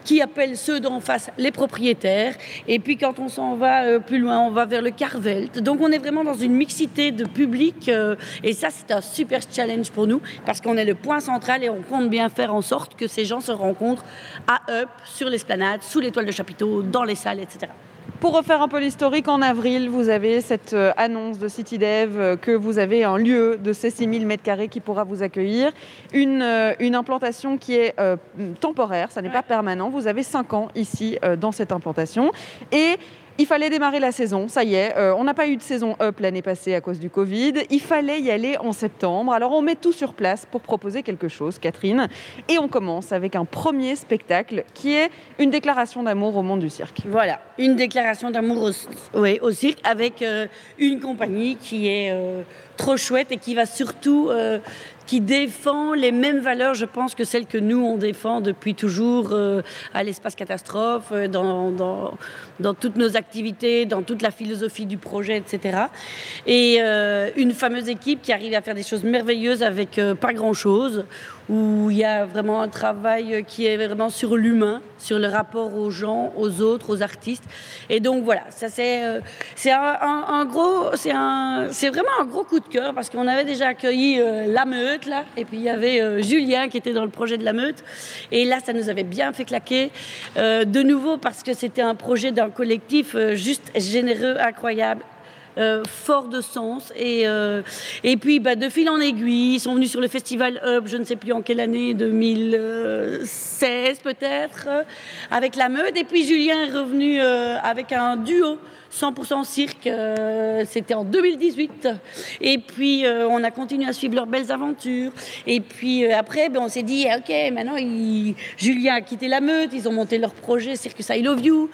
qui appellent ceux d'en face les propriétaires. Et puis quand on s'en va euh, plus loin, on va vers le Carvelt. Donc on est vraiment dans une mixité de public. Euh, et ça, c'est un super challenge pour nous parce qu'on est le point central et on compte bien faire en sorte que ces gens se rencontrent à Up, sur l'esplanade, sous l'étoile de chapiteau, dans les salles, etc. Pour refaire un peu l'historique, en avril, vous avez cette euh, annonce de CityDev euh, que vous avez un lieu de ces 6000 m2 qui pourra vous accueillir. Une, euh, une implantation qui est temporaire, ça n'est pas permanent. Vous avez 5 ans ici dans cette implantation. Et Il fallait démarrer la saison, ça y est. Euh, on n'a pas eu de saison up l'année passée à cause du Covid. Il fallait y aller en septembre. Alors on met tout sur place pour proposer quelque chose, Catherine. Et on commence avec un premier spectacle qui est une déclaration d'amour au monde du cirque. Voilà, une déclaration d'amour au, au, cirque avec euh, une compagnie qui est euh, trop chouette et qui va surtout qui défend les mêmes valeurs, je pense, que celles que nous, on défend depuis toujours euh, à l'espace catastrophe, euh, dans, dans, toutes nos activités, dans toute la philosophie du projet, etc. Et euh, une fameuse équipe qui arrive à faire des choses merveilleuses avec pas grand-chose, où il y a vraiment un travail qui est vraiment sur l'humain, sur le rapport aux gens, aux autres, aux artistes. Et donc voilà, ça c'est c'est un, gros, c'est un, c'est vraiment un gros coup de cœur parce qu'on avait déjà accueilli la meute là. Et puis il y avait euh, Julien qui était dans le projet de la meute. Et là, ça nous avait bien fait claquer. Euh, de nouveau, parce que c'était un projet d'un collectif euh, juste généreux, incroyable. Fort de sens. Et, et puis bah, de fil en aiguille ils sont venus sur le festival Up je ne sais plus en quelle année 2016 peut-être avec la meute. Et puis Julien est revenu avec un duo 100% cirque, euh, c'était en 2018. Et puis, euh, on a continué à suivre leurs belles aventures. Et puis, euh, après, ben, on s'est dit, OK, maintenant, Julien a quitté la meute, ils ont monté leur projet Circus I Love You,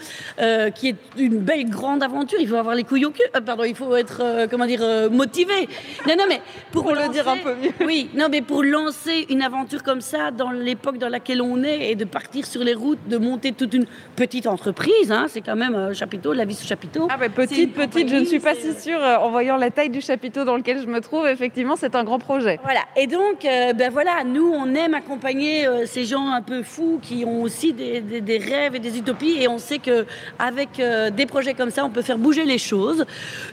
qui est une belle grande aventure. Il faut avoir les couilles au cul. pardon, il faut être, comment dire, motivé. Non, non, mais pour, le dire un peu mieux. Oui, non, mais pour lancer une aventure comme ça, dans l'époque dans laquelle on est, et de partir sur les routes, de monter toute une petite entreprise, hein, c'est quand même un chapiteau, la vie sous chapiteau. Ah petite, petite, je ne suis pas si sûre. Euh, en voyant la taille du chapiteau dans lequel je me trouve, effectivement, c'est un grand projet. Voilà. Et donc, euh, ben voilà, nous, on aime accompagner euh, ces gens un peu fous qui ont aussi des, des, rêves et des utopies. Et on sait que avec des projets comme ça, on peut faire bouger les choses.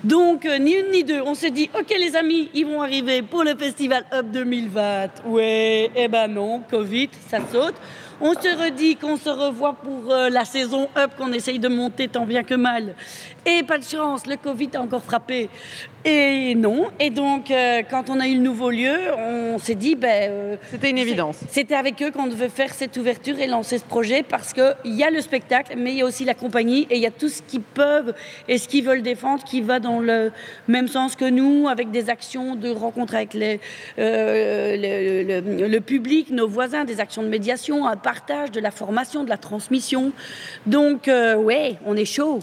Donc, ni une ni deux, on s'est dit, ok, les amis, ils vont arriver pour le festival Up 2020. Ouais, eh ben non, Covid, ça saute. On se redit qu'on se revoit pour la saison up qu'on essaye de monter tant bien que mal. Et pas de chance, le Covid a encore frappé. Et non. Et donc, euh, quand on a eu le nouveau lieu, on s'est dit, ben, euh, c'était une évidence. C'était avec eux qu'on devait faire cette ouverture et lancer ce projet parce qu'il y a le spectacle, mais il y a aussi la compagnie et il y a tout ce qu'ils peuvent et ce qu'ils veulent défendre qui va dans le même sens que nous, avec des actions de rencontre avec les, le, le, public, nos voisins, des actions de médiation, un partage, de la formation, de la transmission. Donc, euh, ouais, on est chaud.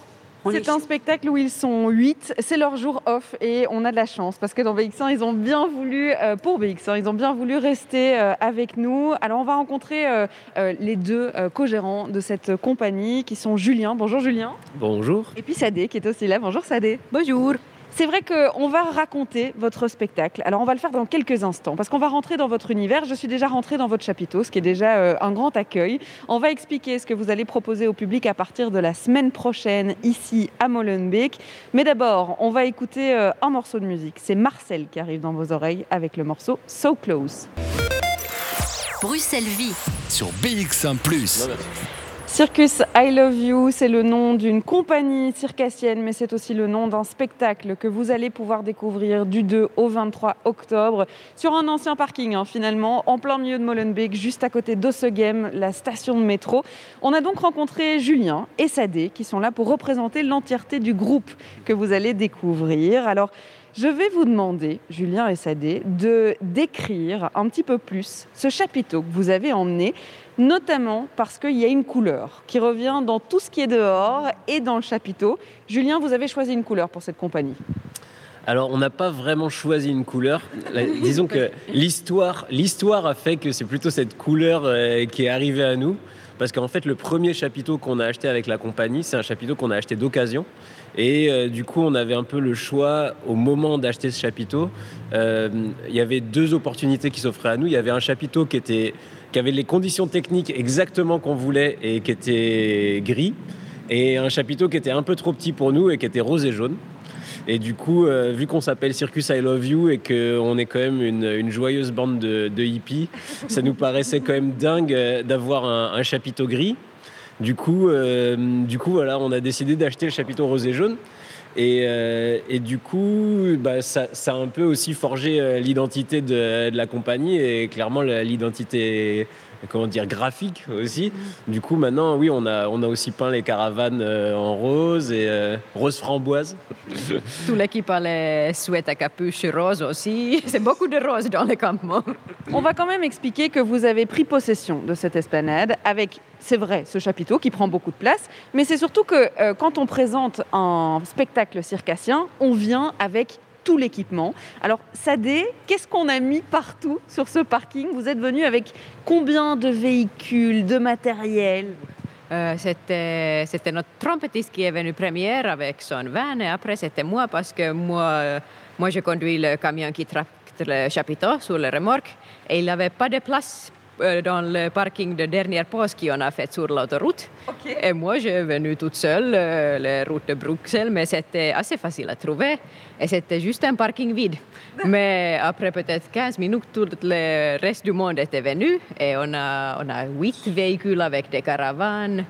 C'est un spectacle où ils sont 8, c'est leur jour off et on a de la chance parce que dans BX1, ils ont bien voulu, euh, pour BX1, ils ont bien voulu rester euh, avec nous. Alors on va rencontrer les deux co-gérants de cette compagnie qui sont Julien. Bonjour Julien. Bonjour. Et puis Sadé qui est aussi là. Bonjour Sadé. Bonjour. C'est vrai qu'on va raconter votre spectacle. Alors on va le faire dans quelques instants parce qu'on va rentrer dans votre univers. Je suis déjà rentrée dans votre chapiteau, ce qui est déjà euh, un grand accueil. On va expliquer ce que vous allez proposer au public à partir de la semaine prochaine ici à Molenbeek. Mais d'abord, on va écouter euh, un morceau de musique. C'est Marcel qui arrive dans vos oreilles avec le morceau So Close. Bruxelles Vie sur BX1 ⁇ Circus I Love You, c'est le nom d'une compagnie circassienne, mais c'est aussi le nom d'un spectacle que vous allez pouvoir découvrir du 2 au 23 octobre sur un ancien parking, hein, finalement, en plein milieu de Molenbeek, juste à côté d'Ossegem, la station de métro. On a donc rencontré Julien et Sadé qui sont là pour représenter l'entièreté du groupe que vous allez découvrir. Alors, je vais vous demander, Julien et Sadé, de décrire un petit peu plus ce chapiteau que vous avez emmené notamment parce qu'il y a une couleur qui revient dans tout ce qui est dehors et dans le chapiteau. Julien, vous avez choisi une couleur pour cette compagnie. Alors, on n'a pas vraiment choisi une couleur. Disons que l'histoire, l'histoire a fait que c'est plutôt cette couleur euh, qui est arrivée à nous. Parce qu'en fait, le premier chapiteau qu'on a acheté avec la compagnie, c'est un chapiteau qu'on a acheté d'occasion. Et euh, du coup, on avait un peu le choix au moment d'acheter ce chapiteau. Euh, il y avait deux opportunités qui s'offraient à nous. Il y avait un chapiteau qui était qui avait les conditions techniques exactement qu'on voulait et qui était gris, et un chapiteau qui était un peu trop petit pour nous et qui était rose et jaune. Et du coup, euh, vu qu'on s'appelle Circus I Love You et qu'on est quand même une, joyeuse bande de, hippies, ça nous paraissait quand même dingue euh, d'avoir un, chapiteau gris. Du coup, euh, du coup, voilà, on a décidé d'acheter le chapiteau rose et jaune. Euh, et, du coup, bah, ça, a un peu aussi forgé euh, l'identité de, la compagnie et clairement l'identité comment dire, graphique aussi. Du coup, maintenant, oui, on a, on a aussi peint les caravanes euh, en rose et euh, rose framboise. Toute l'équipe a les sweats à capuche rose aussi. C'est beaucoup de rose dans le campement. On va quand même expliquer que vous avez pris possession de cette esplanade avec, c'est vrai, ce chapiteau qui prend beaucoup de place, mais c'est surtout que euh, quand on présente un spectacle circassien, on vient avec tout l'équipement. Alors, Sadé, qu'est-ce qu'on a mis partout sur ce parking? Vous êtes venu avec combien de véhicules, de matériel? Euh, c'était, notre trompettiste qui est venu première avec son van et après c'était moi parce que moi, moi je conduis le camion qui tracte le chapiteau sur le remorque et il n'avait pas de place dans le parking de dernière pause qu'on a fait sur l'autoroute. Et moi, j'ai venu toute seule, euh, la route de Bruxelles, mais c'était assez facile à trouver. Et c'était juste un parking vide. mais après peut-être 15 minutes, tout le reste du monde était venu. Et on a, on a huit véhicules avec des caravanes.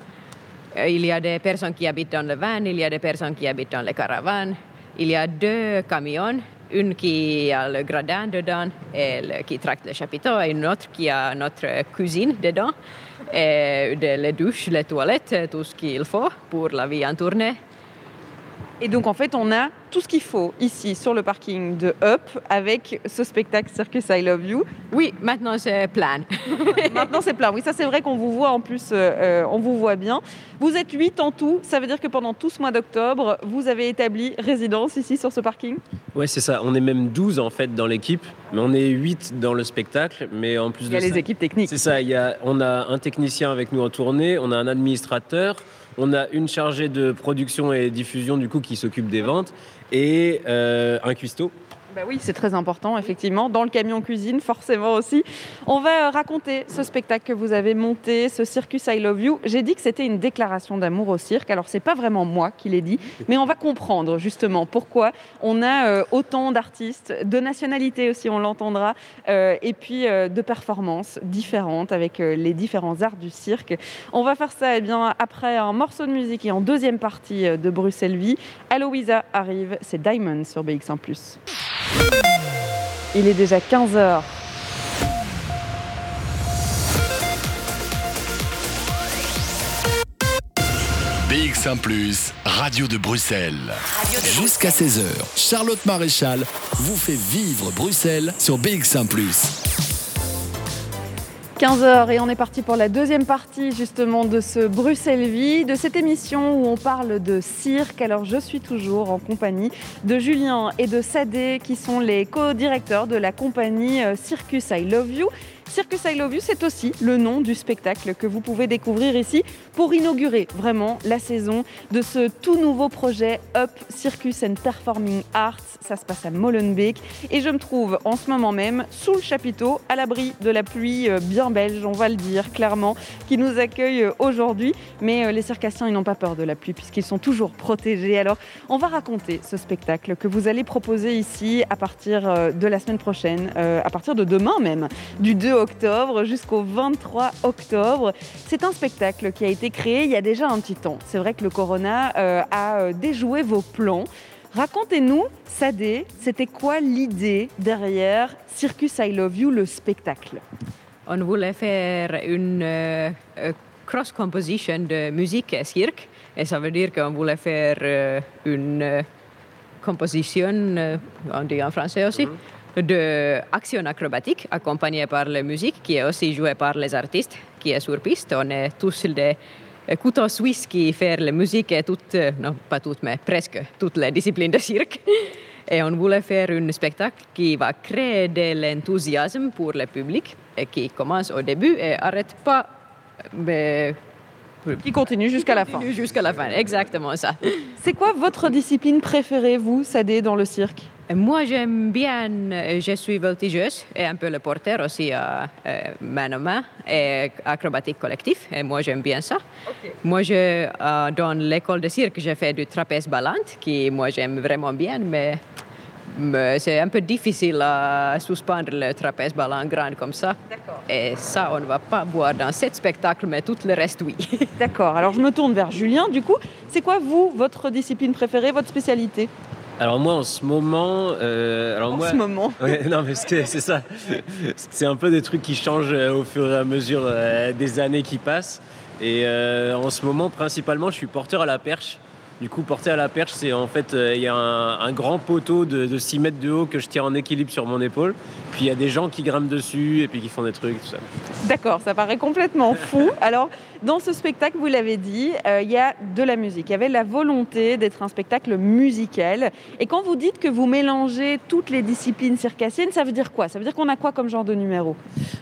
Euh, il y a des personnes qui habitent dans le van, il y a des personnes qui habitent dans les caravanes. Il y a deux camions une qui a le gradin dedans et qui tracte le chapiteau et une autre qui a notre cuisine dedans et les douches, les toilettes, tout ce qu'il faut pour la vie en tournée. Et donc en fait, on a tout ce qu'il faut ici sur le parking de Up avec ce spectacle Circus I Love You. Oui, maintenant c'est plein. maintenant c'est plein. Oui, ça c'est vrai qu'on vous voit en plus, euh, euh, on vous voit bien. Vous êtes 8 en tout. Ça veut dire que pendant tout ce mois d'octobre, vous avez établi résidence ici sur ce parking? Oui, c'est ça. On est même 12 en fait dans l'équipe. Mais on est 8 dans le spectacle. Mais en plus il y a les équipes techniques. C'est ça. Il y a, on a un technicien avec nous en tournée, on a un administrateur. On a une chargée de production et diffusion du coup qui s'occupe des ventes et euh, un cuistot bah oui, c'est très important, effectivement. Dans le camion cuisine, forcément aussi. On va euh, raconter ce spectacle que vous avez monté, ce Circus I Love You. J'ai dit que c'était une déclaration d'amour au cirque. Alors, c'est pas vraiment moi qui l'ai dit, mais on va comprendre justement pourquoi on a euh, autant d'artistes, de nationalités aussi, on l'entendra, euh, et puis de performances différentes avec les différents arts du cirque. On va faire ça eh bien, après un morceau de musique et en deuxième partie de Bruxelles Vie. Aloïsa arrive, c'est Diamond sur BX1 ⁇ il est déjà 15h. BX1 ⁇ Radio de Bruxelles. Jusqu'à 16h, Charlotte Maréchal vous fait vivre Bruxelles sur BX1 ⁇ 15h et on est parti pour la deuxième partie justement de ce Bruxelles Vie, de cette émission où on parle de cirque. Alors je suis toujours en compagnie de Julien et de Sadé qui sont les co-directeurs de la compagnie euh, Circus I Love You Circus I Love You, c'est aussi le nom du spectacle que vous pouvez découvrir ici pour inaugurer vraiment la saison de ce tout nouveau projet Up Circus and Performing Arts. Ça se passe à Molenbeek et je me trouve en ce moment même sous le chapiteau, à l'abri de la pluie euh, bien belge, on va le dire clairement, qui nous accueille euh, aujourd'hui. Mais euh, les circassiens, ils n'ont pas peur de la pluie puisqu'ils sont toujours protégés. Alors, on va raconter ce spectacle que vous allez proposer ici à partir de la semaine prochaine, à partir de demain même, du 2 octobre jusqu'au 23 octobre. C'est un spectacle qui a été créé il y a déjà un petit temps. C'est vrai que le corona euh, a euh, déjoué vos plans. Racontez-nous, Sadé, c'était quoi l'idée derrière Circus I Love You, le spectacle? On voulait faire une euh, cross-composition de musique et cirque. Et ça veut dire qu'on voulait faire une composition, on dit en français aussi, mhm action acrobatique accompagnée par la musique qui est aussi jouée par les artistes qui est sur piste. On est tous des couteaux suisses qui font la musique et toutes, non pas toutes, mais presque toutes les disciplines de cirque. Et on voulait faire un spectacle qui va créer de l'enthousiasme pour le public et qui commence au début et arrête pas. Mais qui continue jusqu'à la fin. Jusqu'à la fin, exactement ça. C'est quoi votre discipline préférée, vous, Sadé, dans le cirque? Moi, j'aime bien, euh, je suis voltigeuse et un peu le porteur aussi à euh, euh, main à main et acrobatique collectif. Et moi, j'aime bien ça. Moi, je, dans l'école de cirque, j'ai fait du trapèze ballante, qui moi, j'aime vraiment bien, mais, c'est un peu difficile à suspendre le trapèze ballant grand comme ça. Et ça, on ne va pas voir dans ce spectacle, mais tout le reste, oui. D'accord. Alors, je me tourne vers Julien. Du coup, c'est quoi, vous, votre discipline préférée, votre spécialité? Alors moi en ce moment, euh, alors En moi, ce moment. Ouais, non mais c'est c'est ça. C'est un peu des trucs qui changent euh, au fur et à mesure euh, des années qui passent. Et euh, en ce moment, principalement, je suis porteur à la perche. Du coup, porter à la perche, c'est en fait, euh, il y a un, un grand poteau de, de 6 mètres de haut que je tiens en équilibre sur mon épaule. Puis il y a des gens qui grimpent dessus et puis qui font des trucs, tout ça. D'accord, ça paraît complètement fou. Alors, dans ce spectacle, vous l'avez dit, euh, il y a de la musique. Il y avait la volonté d'être un spectacle musical. Et quand vous dites que vous mélangez toutes les disciplines circassiennes, ça veut dire quoi? Ça veut dire qu'on a quoi comme genre de numéro?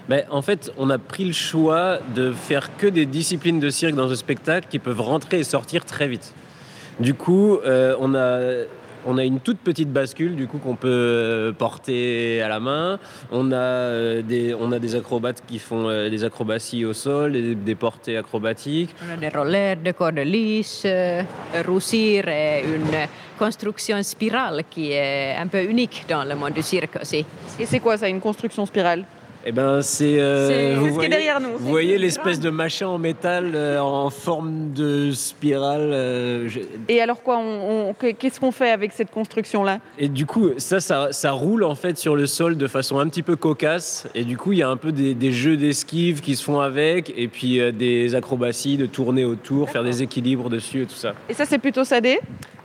Mais en fait, on a pris le choix de faire que des disciplines de cirque dans ce spectacle qui peuvent rentrer et sortir très vite. Du coup, euh, on, a, on a une toute petite bascule du coup qu'on peut euh, porter à la main. On a, euh, des, on a des acrobates qui font euh, des acrobaties au sol, des, des portées acrobatiques. On a des rollers de corde lisse, euh, Roussir est une construction spirale qui est un peu unique dans le monde du cirque aussi. Et c'est quoi ça, une construction spirale? Eh ben, c'est. euh, vous ce qui est derrière nous. Vous voyez l'espèce de machin en métal euh, en forme de spirale. euh, je- Et alors quoi on- on- Qu'est-ce qu'on fait avec cette construction-là? Et du coup, ça, ça, ça roule en fait sur le sol de façon un petit peu cocasse. Et du coup, il y a un peu des, des jeux d'esquive qui se font avec, et puis des acrobaties, de tourner autour, faire des équilibres dessus et tout ça. Et ça, c'est plutôt sadé?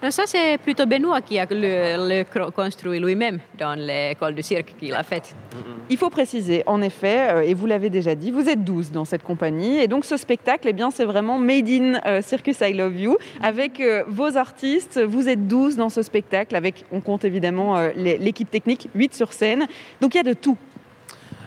Ça c'est plutôt Benoît qui a le, construit lui-même dans l'école de cirque qu'il a faite. Il faut préciser, en effet, euh, et vous l'avez déjà dit, vous êtes 12 dans cette compagnie. Et donc, ce spectacle, eh c'est vraiment Made in euh, Circus I Love You. Avec euh, vos artistes, vous êtes 12 dans ce spectacle. Avec, on compte évidemment l'équipe technique, 8 sur scène. Donc, il y a de tout.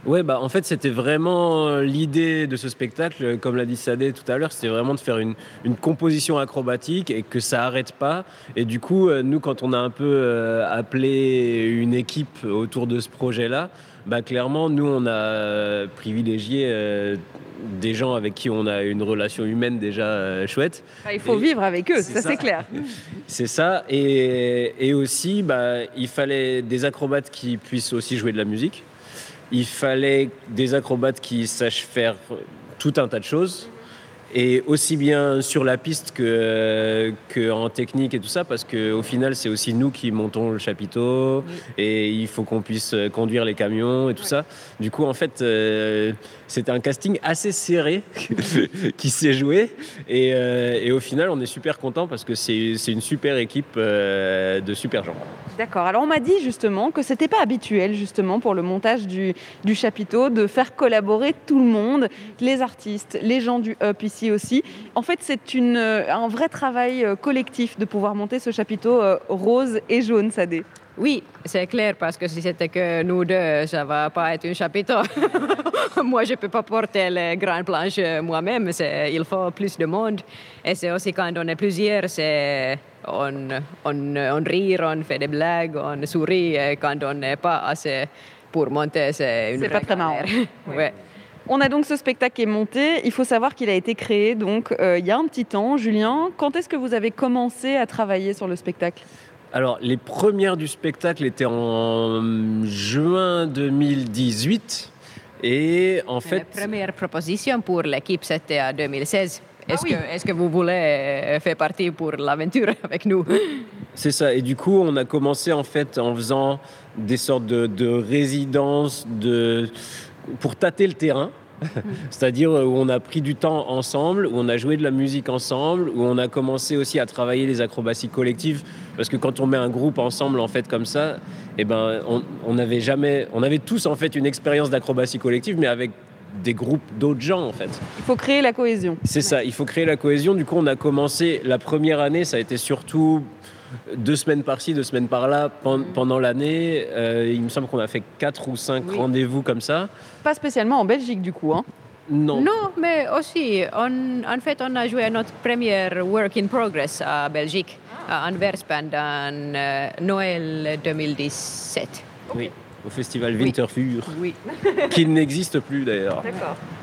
Ouais, bah en fait, c'était vraiment euh, l'idée de ce spectacle, comme l'a dit Sadé tout à l'heure, c'était vraiment de faire une, une composition acrobatique et que ça arrête pas. Et du coup, euh, nous, quand on a un peu euh, appelé une équipe autour de ce projet-là, bah clairement, nous, on a privilégié euh, des gens avec qui on a une relation humaine déjà euh, chouette. Ah, Il faut Et- vivre avec eux, ça, ça. c'est clair. C'est ça. Et, et aussi, bah, il fallait des acrobates qui puissent aussi jouer de la musique. Il fallait des acrobates qui sachent faire tout un tas de choses. Et aussi bien sur la piste que, que en technique et tout ça, parce qu'au final, c'est aussi nous qui montons le chapiteau et il faut qu'on puisse conduire les camions et tout ça. Du coup, en fait, euh, c'était un casting assez serré qui s'est joué. Et, euh, et au final, on est super content parce que c'est une super équipe euh, de super gens. D'accord. Alors, on m'a dit justement que c'était pas habituel, justement, pour le montage du, du chapiteau, de faire collaborer tout le monde, les artistes, les gens du Up ici aussi. En fait, c'est euh, un vrai travail collectif de pouvoir monter ce chapiteau rose et jaune, Sadé. Oui, c'est clair parce que si c'était que nous deux, ça va pas être un chapiteau. Moi, je peux pas porter les grandes planches moi-même. c'est- Il faut plus de monde. Et c'est aussi quand on est plusieurs, c'est on, on, on rit, on fait des blagues, on sourit. Et quand on n'est pas assez pour monter, c'est une C'est pas très marrant. Ouais. On a donc ce spectacle qui est monté. Il faut savoir qu'il a été créé donc euh, il y a un petit temps. Julien, quand est-ce que vous avez commencé à travailler sur le spectacle? Alors, les premières du spectacle étaient en juin 2018. Et en La fait, première proposition pour l'équipe, c'était en 2016. Est-ce oui. que, est que vous voulez euh, faire partie pour l'aventure avec nous? C'est ça. Et du coup, on a commencé en fait en faisant des sortes de, de résidences de... pour tâter le terrain. C'est-à-dire où on a pris du temps ensemble, où on a joué de la musique ensemble, où on a commencé aussi à travailler les acrobaties collectives. Parce que quand on met un groupe ensemble en fait comme ça, eh ben, on, on avait jamais, on avait tous en fait une expérience d'acrobatie collective, mais avec des groupes d'autres gens en fait. Il faut créer la cohésion. C'est ça, il faut créer la cohésion. Du coup, on a commencé la première année, ça a été surtout deux semaines par-ci, deux semaines par-là pen- pendant l'année. Euh, il me semble qu'on a fait quatre ou cinq Oui. rendez-vous comme ça. Pas spécialement en Belgique du coup. hein. Non. Non, mais aussi, on- en fait, on a joué notre première Work in Progress à Belgique, à Anvers pendant euh, Noël 2017. Oui, au festival Winterfur, Oui. qui n'existe plus d'ailleurs.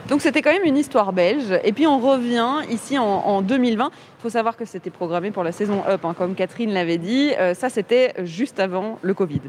Donc c'était quand même une histoire belge. Et puis on revient ici en, en 2020. Il faut savoir que c'était programmé pour la saison Up, hein, comme Catherine l'avait dit. Euh, ça c'était juste avant le Covid.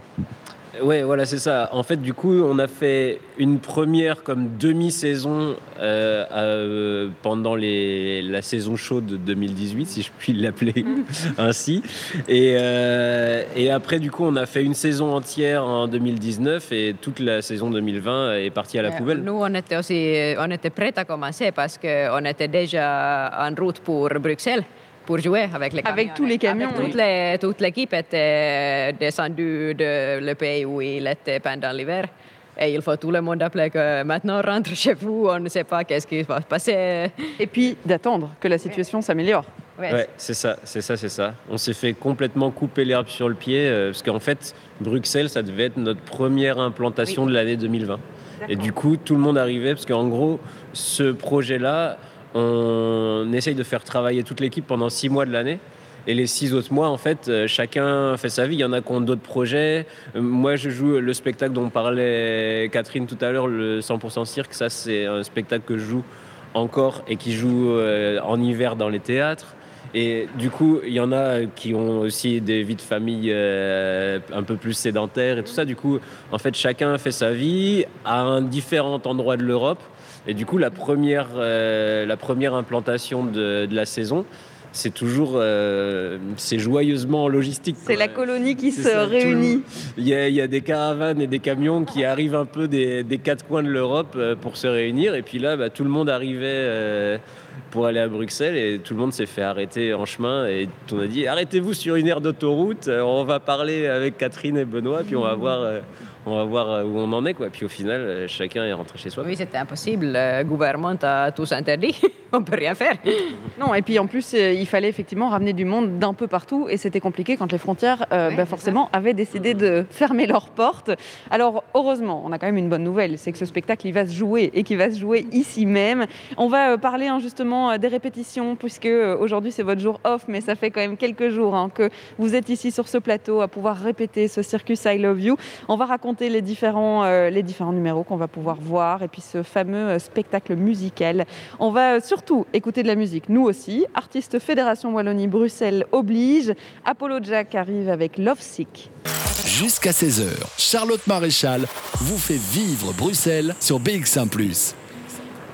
Ouais, voilà, c'est ça. En fait, du coup, on a fait une première comme demi-saison euh, euh, pendant les, la saison chaude de 2018, si je puis l'appeler ainsi. Et, euh, et après, du coup, on a fait une saison entière en 2019 et toute la saison 2020 est partie à la poubelle. Nous, on était aussi on était prêts à commencer parce qu'on était déjà en route pour Bruxelles pour jouer avec les camions. Avec tous les camions. Avec toute les- toute l'équipe était descendue de le pays où il était pendant l'hiver. Et il faut tout le monde appeler que maintenant rentre chez vous, on ne sait pas qu'est-ce qui va se passer. Et puis d'attendre que la situation s'améliore. Ouais. Ouais, c'est ça, c'est ça, c'est ça. On s'est fait complètement couper l'herbe sur le pied euh, parce qu'en fait, Bruxelles, ça devait être notre première implantation de l'année 2020. Et du coup, tout le monde arrivait parce qu'en gros, ce projet-là, on essaye de faire travailler toute l'équipe pendant six mois de l'année. Et les six autres mois, en fait, euh, chacun fait sa vie. Il y en a qui ont d'autres projets. Euh, Moi, je joue le spectacle dont parlait Catherine tout à l'heure, le 100% cirque. Ça, c'est un spectacle que je joue encore et qui joue euh, en hiver dans les théâtres. Et du coup, il y en a qui ont aussi des vies de famille un peu plus sédentaires et tout ça. Du coup, en fait, chacun fait sa vie à un différent endroit de l'Europe. Et du coup, la première, euh, la première implantation de, de la saison, c'est toujours, euh, c'est joyeusement logistique. C'est la colonie qui se ça, réunit. Il y, a, il y a des caravanes et des camions qui arrivent un peu des, des quatre coins de l'Europe euh, pour se réunir. Et puis là, bah, tout le monde arrivait euh, pour aller à Bruxelles et tout le monde s'est fait arrêter en chemin. Et on a dit arrêtez-vous sur une aire d'autoroute. on va parler avec Catherine et Benoît, puis on va voir, euh, on va voir euh, où on en est. Quoi. Puis au final, euh, chacun est rentré chez soi. Oui, c'était impossible. Le gouvernement a tous interdit. on peut rien faire. Non, et puis en plus, euh, il fallait effectivement ramener du monde d'un peu partout et c'était compliqué quand les frontières, euh, Ouais, bah, forcément, avaient décidé de fermer leurs portes. Alors, heureusement, on a quand même une bonne nouvelle, c'est que ce spectacle, il va se jouer et qu'il va se jouer ici même. On va parler hein, justement des répétitions, puisque aujourd'hui, c'est votre jour off, mais ça fait quand même quelques jours hein, que vous êtes ici sur ce plateau à pouvoir répéter ce Circus I Love You. On va raconter les différents, euh, les différents numéros qu'on va pouvoir voir et puis ce fameux euh, spectacle musical. On va euh, surtout écouter de la musique, nous aussi. Artiste Fédération Wallonie-Bruxelles oblige. Apollo Jack arrive avec Love Sick. Jusqu'à 16h, Charlotte Maréchal vous fait vivre Bruxelles sur BX1 ⁇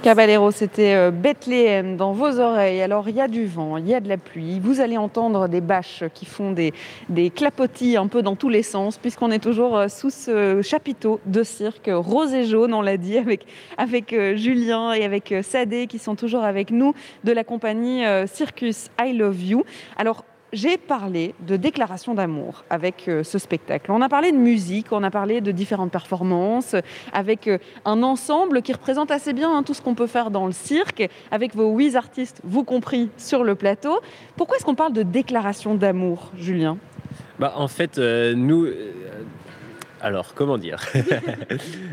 Caballero, c'était euh, Bethléem dans vos oreilles. Alors, il y a du vent, il y a de la pluie. Vous allez entendre des bâches qui font des, des clapotis un peu dans tous les sens, puisqu'on est toujours euh, sous ce chapiteau de cirque rose et jaune, on l'a dit, avec, avec euh, Julien et avec Sadé qui sont toujours avec nous de la compagnie Circus I Love You. Alors, j'ai parlé de déclaration d'amour avec euh, ce spectacle. On a parlé de musique, on a parlé de différentes performances, avec euh, un ensemble qui représente assez bien hein, tout ce qu'on peut faire dans le cirque, avec vos huit artistes, vous compris, sur le plateau. Pourquoi est-ce qu'on parle de déclaration d'amour, Julien? Bah, en fait, euh, nous. Alors, comment dire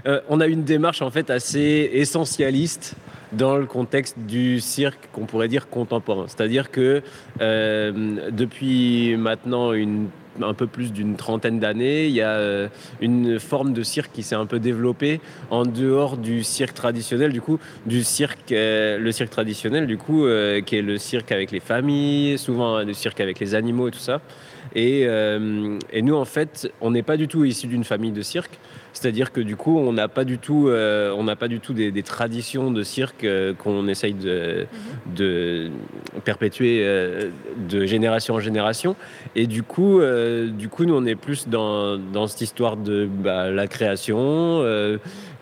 Euh, On a une démarche en fait assez essentialiste dans le contexte du cirque qu'on pourrait dire contemporain. C'est-à-dire que euh, depuis maintenant un peu plus d'une trentaine d'années, il y a euh, une forme de cirque qui s'est un peu développée en dehors du cirque traditionnel, du coup, du cirque, le cirque traditionnel, du coup, qui est le cirque avec les familles, souvent euh, le cirque avec les animaux et tout ça. Et, euh, et nous, en fait, on n'est pas du tout issus d'une famille de cirque. C'est-à-dire que du coup, on n'a pas du tout, euh, on n'a pas du tout des, des traditions de cirque euh, qu'on essaye de, de perpétuer de génération en génération. Et du coup, du coup, nous, on est plus dans, dans cette histoire de bah, la création,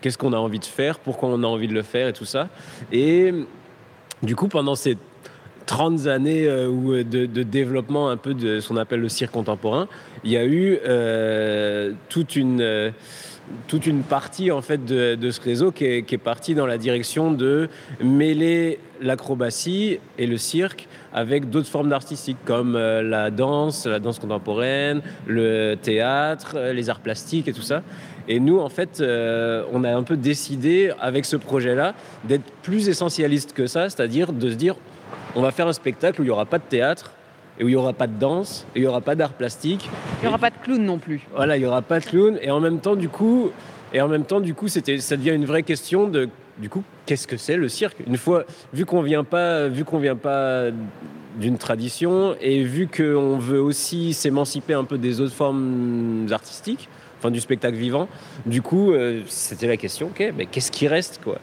qu'est-ce qu'on a envie de faire, pourquoi on a envie de le faire et tout ça. Et du coup, pendant ces 30 années euh, euh, de, développement un peu de ce qu'on appelle le cirque contemporain, il y a eu euh, toute une... euh, toute une partie en fait de, de ce réseau qui est, qui partie dans la direction de mêler l'acrobatie et le cirque avec d'autres formes d'artistique comme la danse, la danse contemporaine, le théâtre, les arts plastiques et tout ça. Et nous, en fait, on a un peu décidé avec ce projet-là d'être plus essentialiste que ça, c'est-à-dire de se dire on va faire un spectacle où il n'y aura pas de théâtre et où il n'y aura pas de danse et il n'y aura pas d'art plastique Il n'y aura pas de clown non plus. voilà, il y aura pas de clown. Et en même temps, du coup, et en même temps, du coup, c'était, ça devient une vraie question de, du coup, qu'est-ce que c'est le cirque? Une fois, vu qu'on vient pas, vu qu'on vient pas d'une tradition et vu qu'on veut aussi s'émanciper un peu des autres formes artistiques, enfin du spectacle vivant. Du coup, c'était la question, ok, mais qu'est-ce qui reste quoi?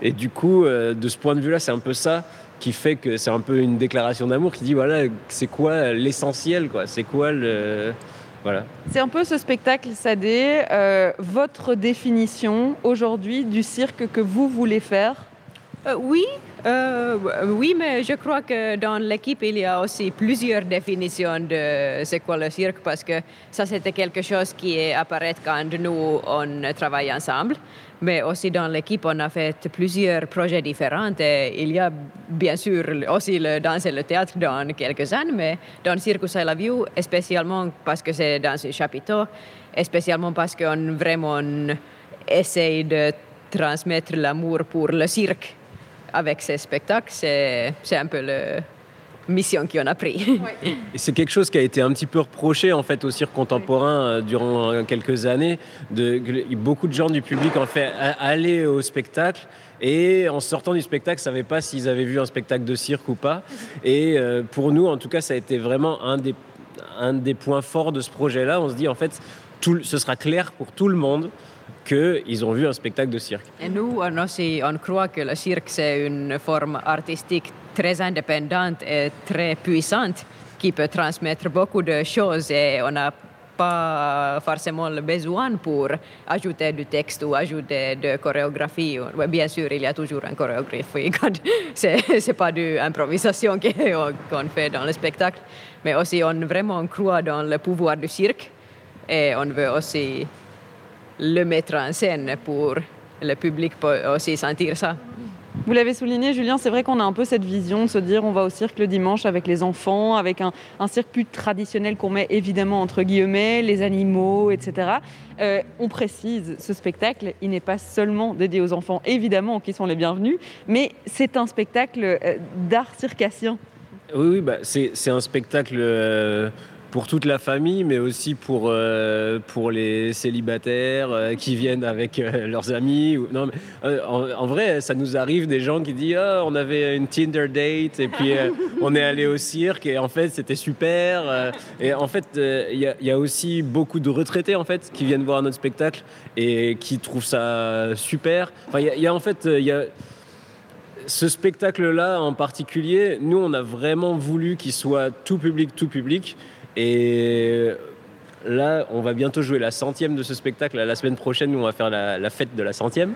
Et du coup, de ce point de vue-là, c'est un peu ça qui fait que c'est un peu une déclaration d'amour qui dit voilà, c'est quoi l'essentiel, quoi? C'est quoi le. Voilà. C'est un peu ce spectacle Sadé, euh, votre définition aujourd'hui du cirque que vous voulez faire? Euh, Oui, euh, oui, mais je crois que dans l'équipe, il y a aussi plusieurs définitions de c'est quoi le cirque parce que ça, c'était quelque chose qui apparaît quand nous, on travaille ensemble mais aussi dans l'équipe, on a fait plusieurs projets différents. Et il y a bien sûr aussi le danse et le théâtre dans quelques années, mais dans Circus I Love You, spécialement parce que c'est dans ce chapiteau, spécialement parce qu'on vraiment essaye de transmettre l'amour pour le cirque avec ces spectacles, c'est un peu le, mission qu'on a pris. c'est quelque chose qui a été un petit peu reproché en fait au cirque contemporain euh, durant euh, quelques années. De, beaucoup de gens du public en fait aller au spectacle et en sortant du spectacle, ne savaient pas s'ils avaient vu un spectacle de cirque ou pas. Et euh, pour nous, en tout cas, ça a été vraiment un des, un des points forts de ce projet-là. On se dit en fait, tout, ce sera clair pour tout le monde qu'ils ont vu un spectacle de cirque. Et nous, on, aussi, on croit que le cirque, c'est une forme artistique très indépendante et très puissante qui peut transmettre beaucoup de choses et on n'a pas forcément le besoin pour ajouter du texte ou ajouter de chorégraphie. Bien sûr, il y a toujours une chorégraphie quand c'est pas de l'improvisation qu'on fait dans le spectacle, mais aussi on vraiment croit dans le pouvoir du cirque et on veut aussi le mettre en scène pour le public aussi sentir ça. Vous l'avez souligné, Julien, c'est vrai qu'on a un peu cette vision de se dire on va au cirque le dimanche avec les enfants, avec un, un cirque plus traditionnel qu'on met évidemment entre guillemets, les animaux, etc. Euh, on précise, ce spectacle, il n'est pas seulement dédié aux enfants, évidemment, qui sont les bienvenus, mais c'est un spectacle euh, d'art circassien. Oui, oui bah, c'est un spectacle... Euh, pour toute la famille, mais aussi pour, euh, pour les célibataires euh, qui viennent avec euh, leurs amis. Ou, non, en, vrai, ça nous arrive des gens qui disent ah, on avait une Tinder date et puis on est allé au cirque et en fait c'était super. et en fait, il y, a aussi beaucoup de retraités en fait qui viennent voir notre spectacle et qui trouvent ça super. Enfin, il y, a en fait il y a ce spectacle-là en particulier, nous, on a vraiment voulu qu'il soit tout public, tout public. Et là, on va bientôt jouer la centième de ce spectacle. La semaine prochaine, nous, on va faire la, fête de la centième.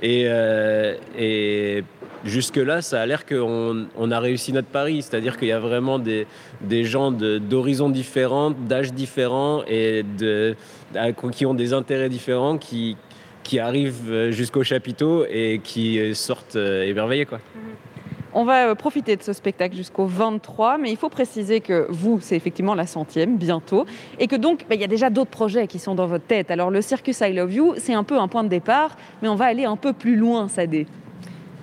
Et, euh, et jusque-là, ça a l'air qu'on on a réussi notre pari. C'est-à-dire qu'il y a vraiment des, gens d'horizons différents, d'âges différents et qui ont des intérêts différents qui, arrivent jusqu'au chapiteau et qui sortent euh, émerveillés. Quoi. On va euh, profiter de ce spectacle jusqu'au 23, mais il faut préciser que vous, c'est effectivement la centième, bientôt, et que donc, bah, il y a déjà d'autres projets qui sont dans votre tête. Alors, le Circus I Love You, c'est un peu un point de départ, mais on va aller un peu plus loin, Sadé.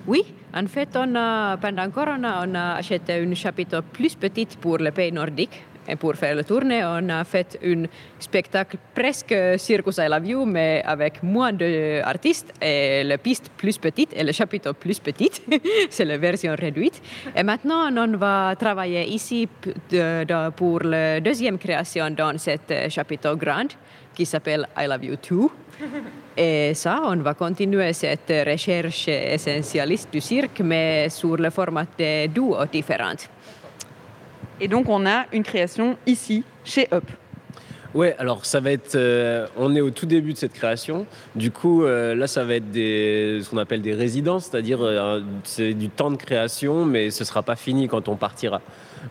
Oui, en fait, on a, pendant Corona, on a acheté une chapiteau plus petite pour le pays nordique pour faire la tournée, on a fait un spectacle presque Circus I Love You, mais avec moins d'artistes et la piste plus petite et le chapiteau plus petit. C'est la version réduite. Et maintenant, on va travailler ici pour la deuxième création dans cette chapiteau grand qui s'appelle I Love You Too. Et ça, on va continuer cette recherche essentialiste du cirque, mais sur le format de duo différent. Et donc, on a une création ici, chez Up. Ouais, alors ça va être. Euh, on est au tout début de cette création. Du coup, euh, là, ça va être des, ce qu'on appelle des résidences, c'est-à-dire euh, c'est du temps de création, mais ce sera pas fini quand on partira.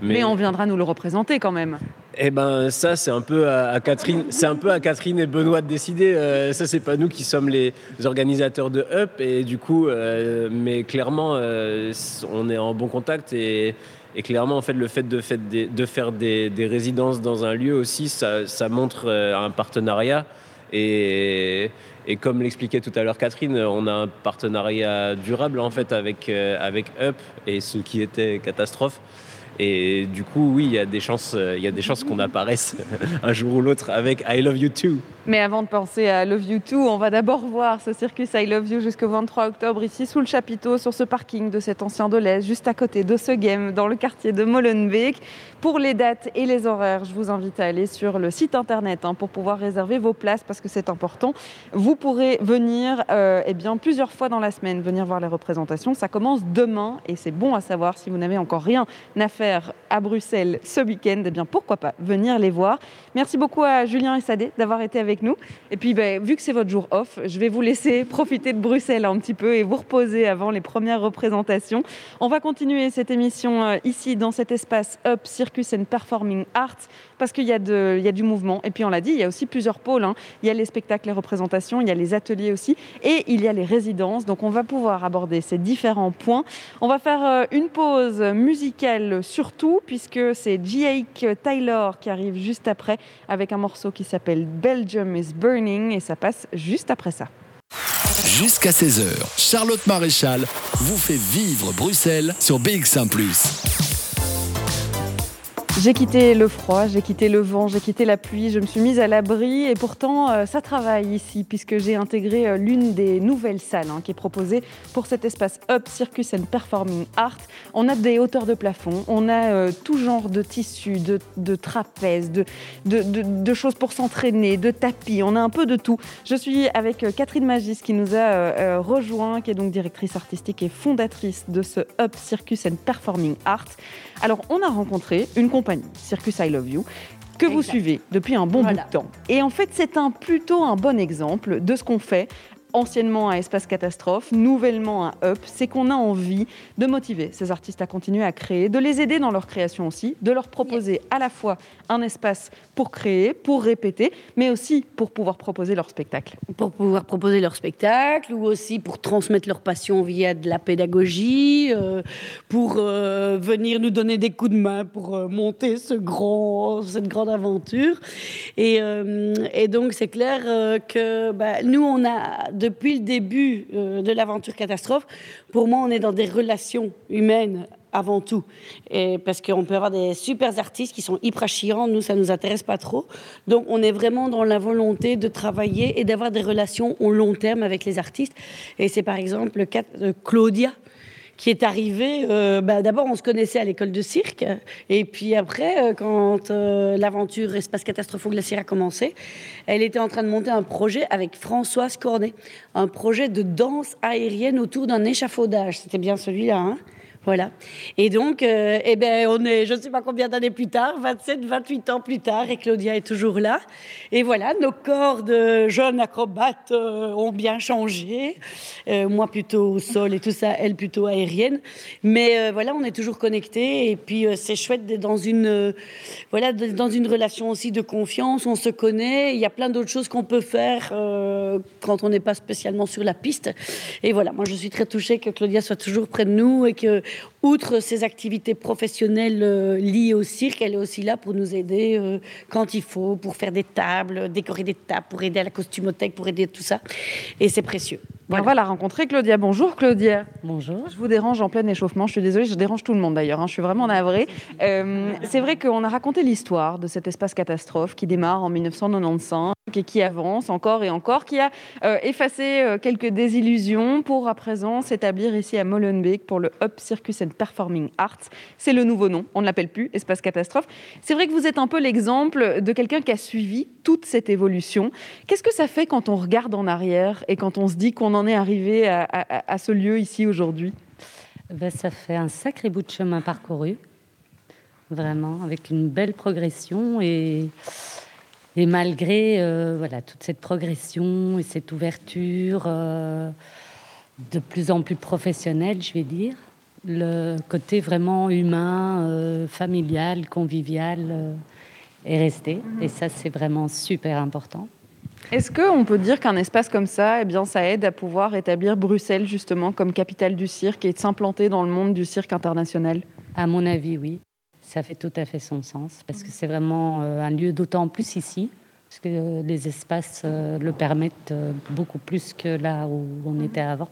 Mais, on viendra nous le représenter quand même. Eh ben, ça, c'est un peu à, Catherine, c'est un peu à Catherine et Benoît de décider. ça, c'est pas nous qui sommes les organisateurs de Up, et du coup, mais clairement, on est en bon contact et et clairement, en fait, le fait de, faire des, résidences dans un lieu aussi, ça, montre euh, un partenariat. Et, comme l'expliquait tout à l'heure Catherine, on a un partenariat durable en fait avec, euh, avec Up et ce qui était catastrophe. Et du coup, oui, il y a des chances, il y a des chances qu'on apparaisse un jour ou l'autre avec I Love You Too. Mais avant de penser à Love You Too, on va d'abord voir ce circus I Love You jusqu'au 23 octobre ici sous le chapiteau sur ce parking de cet ancien Dolez, juste à côté de ce game dans le quartier de Molenbeek. Pour les dates et les horaires, je vous invite à aller sur le site internet hein, pour pouvoir réserver vos places parce que c'est important. Vous pourrez venir euh, eh bien, plusieurs fois dans la semaine, venir voir les représentations. Ça commence demain et c'est bon à savoir si vous n'avez encore rien à faire à Bruxelles ce week-end, eh bien pourquoi pas venir les voir. Merci beaucoup à Julien et Sadé d'avoir été avec nous. Et puis, ben, vu que c'est votre jour off, je vais vous laisser profiter de Bruxelles un petit peu et vous reposer avant les premières représentations. On va continuer cette émission euh, ici dans cet espace Up Circus and Performing Arts parce qu'il y, a du mouvement. Et puis on l'a dit, il y a aussi plusieurs pôles. Hein. Il y a les spectacles, les représentations, il y a les ateliers aussi, et il y a les résidences. Donc on va pouvoir aborder ces différents points. On va faire euh, une pause musicale surtout, puisque c'est Jake Taylor qui arrive juste après avec un morceau qui s'appelle Belgium is Burning, et ça passe juste après ça. Jusqu'à 16h, Charlotte Maréchal vous fait vivre Bruxelles sur BX1 ⁇ j'ai quitté le froid, j'ai quitté le vent, j'ai quitté la pluie, je me suis mise à l'abri et pourtant euh, ça travaille ici puisque j'ai intégré euh, l'une des nouvelles salles hein, qui est proposée pour cet espace Up Circus and Performing Art. On a des hauteurs de plafond, on a euh, tout genre de tissus, de, trapèzes, de, de, choses pour s'entraîner, de tapis, on a un peu de tout. Je suis avec Catherine Magis qui nous a rejoint, qui est donc directrice artistique et fondatrice de ce Up Circus and Performing Art. Alors on a rencontré une compagnie Circus I Love You, que vous suivez depuis un bon bout de temps. Et en fait, c'est un, plutôt un bon exemple de ce qu'on fait anciennement à Espace Catastrophe, nouvellement à Up, c'est qu'on a envie de motiver ces artistes à continuer à créer, de les aider dans leur création aussi, de leur proposer à la fois un espace pour créer, pour répéter, mais aussi pour pouvoir proposer leur spectacle. Pour pouvoir proposer leur spectacle, ou aussi pour transmettre leur passion via de la pédagogie, euh, pour euh, venir nous donner des coups de main pour euh, monter ce grand, cette grande aventure. Et, et donc c'est clair que bah, nous, on a depuis le début euh, de l'aventure catastrophe, pour moi, on est dans des relations humaines avant tout. Parce qu'on peut avoir des super artistes qui sont hyper chiants, nous, ça nous intéresse pas trop. Donc, on est vraiment dans la volonté de travailler et d'avoir des relations au long terme avec les artistes. Et c'est par exemple le cas de Claudia, qui est arrivée. Euh, bah, d'abord, on se connaissait à l'école de cirque. Et puis après, euh, quand euh, l'aventure Espace Catastrophe Glacier a commencé, elle était en train de monter un projet avec Françoise Cornet. Un projet de danse aérienne autour d'un échafaudage. C'était bien celui-là, hein? Voilà. Et donc, euh, eh ben, on est, je ne sais pas combien d'années plus tard, 27, 28 ans plus tard, et Claudia est toujours là. Et voilà, nos corps de jeunes acrobates euh, ont bien changé. Euh, moi plutôt au sol et tout ça, elle plutôt aérienne. Mais voilà, on est toujours connectés. Et puis, c'est chouette d'être dans une, voilà, dans une relation aussi de confiance. On se connaît. Il y a plein d'autres choses qu'on peut faire quand on n'est pas spécialement sur la piste. Et voilà, moi, je suis très touchée que Claudia soit toujours près de nous et que outre ses activités professionnelles euh, liées au cirque, elle est aussi là pour nous aider euh, quand il faut, pour faire des tables, décorer des tables, pour aider à la costumothèque, pour aider à tout ça. Et c'est précieux. On va la rencontrer, Claudia. Bonjour, Claudia. Bonjour. Je vous dérange en plein échauffement. Je suis désolée, je dérange tout le monde d'ailleurs. Hein. Je suis vraiment navrée. Euh, c'est vrai qu'on a raconté l'histoire de cet espace catastrophe qui démarre en 1995 et qui avance encore et encore, qui a euh, effacé euh, quelques désillusions pour à présent s'établir ici à Molenbeek pour le Up Circus and Performing Arts. C'est le nouveau nom. On ne l'appelle plus Espace Catastrophe. C'est vrai que vous êtes un peu l'exemple de quelqu'un qui a suivi toute cette évolution. Qu'est-ce que ça fait quand on regarde en arrière et quand on se dit qu'on en est arrivé à, ce lieu ici aujourd'hui ben, Ça fait un sacré bout de chemin parcouru, vraiment, avec une belle progression et, et malgré euh, voilà, toute cette progression et cette ouverture euh, de plus en plus professionnelle, je vais dire, le côté vraiment humain, euh, familial, convivial est resté. Et ça, c'est vraiment super important. Est-ce qu'on peut dire qu'un espace comme ça, eh bien, ça aide à pouvoir établir Bruxelles justement comme capitale du cirque et de s'implanter dans le monde du cirque international? À mon avis, oui. Ça fait tout à fait son sens parce que c'est vraiment euh, un lieu d'autant plus ici, parce que les espaces euh, le permettent euh, beaucoup plus que là où on était avant.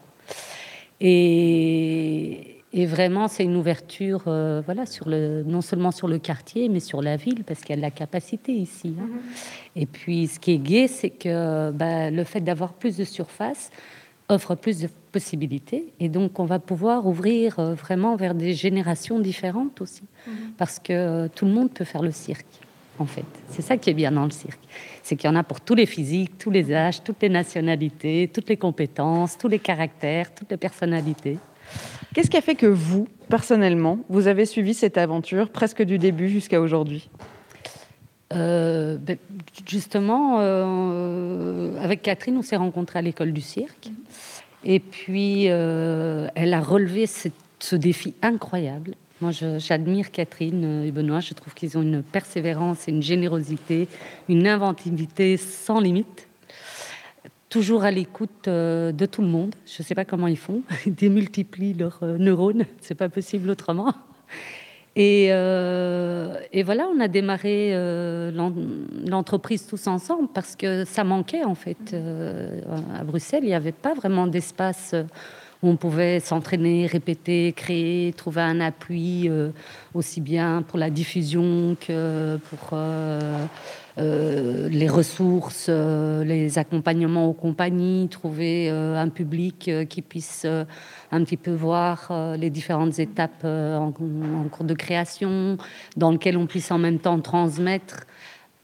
Et, Et vraiment, c'est une ouverture, euh, voilà, sur le, non seulement sur le quartier, mais sur la ville, parce qu'il y a de la capacité ici. Hein. Mhm. Et puis, ce qui est gai, c'est que bah, le fait d'avoir plus de surface offre plus de possibilités. Et donc, on va pouvoir ouvrir euh, vraiment vers des générations différentes aussi. Mhm. Parce que euh, tout le monde peut faire le cirque, en fait. C'est ça qui est bien dans le cirque. C'est qu'il y en a pour tous les physiques, tous les âges, toutes les nationalités, toutes les compétences, tous les caractères, toutes les personnalités. Qu'est-ce qui a fait que vous, personnellement, vous avez suivi cette aventure presque du début jusqu'à aujourd'hui? Euh, ben, justement, euh, avec Catherine, on s'est rencontrés à l'école du cirque. Et puis, euh, elle a relevé ce défi incroyable. Moi, j'admire Catherine et Benoît. Je trouve qu'ils ont une persévérance et une générosité, une inventivité sans limite toujours à l'écoute euh, de tout le monde. Je ne sais pas comment ils font. Ils démultiplient leurs euh, neurones. C'est pas possible autrement. Et, euh, et, voilà, on a démarré l'entreprise tous ensemble parce que ça manquait en fait. à Bruxelles, il n'y avait pas vraiment d'espace où on pouvait s'entraîner, répéter, créer, trouver un appui aussi bien pour la diffusion que pour euh, les ressources, euh, les accompagnements aux compagnies, trouver euh, un public qui puisse un petit peu voir les différentes étapes en, cours de création, dans lequel on puisse en même temps transmettre,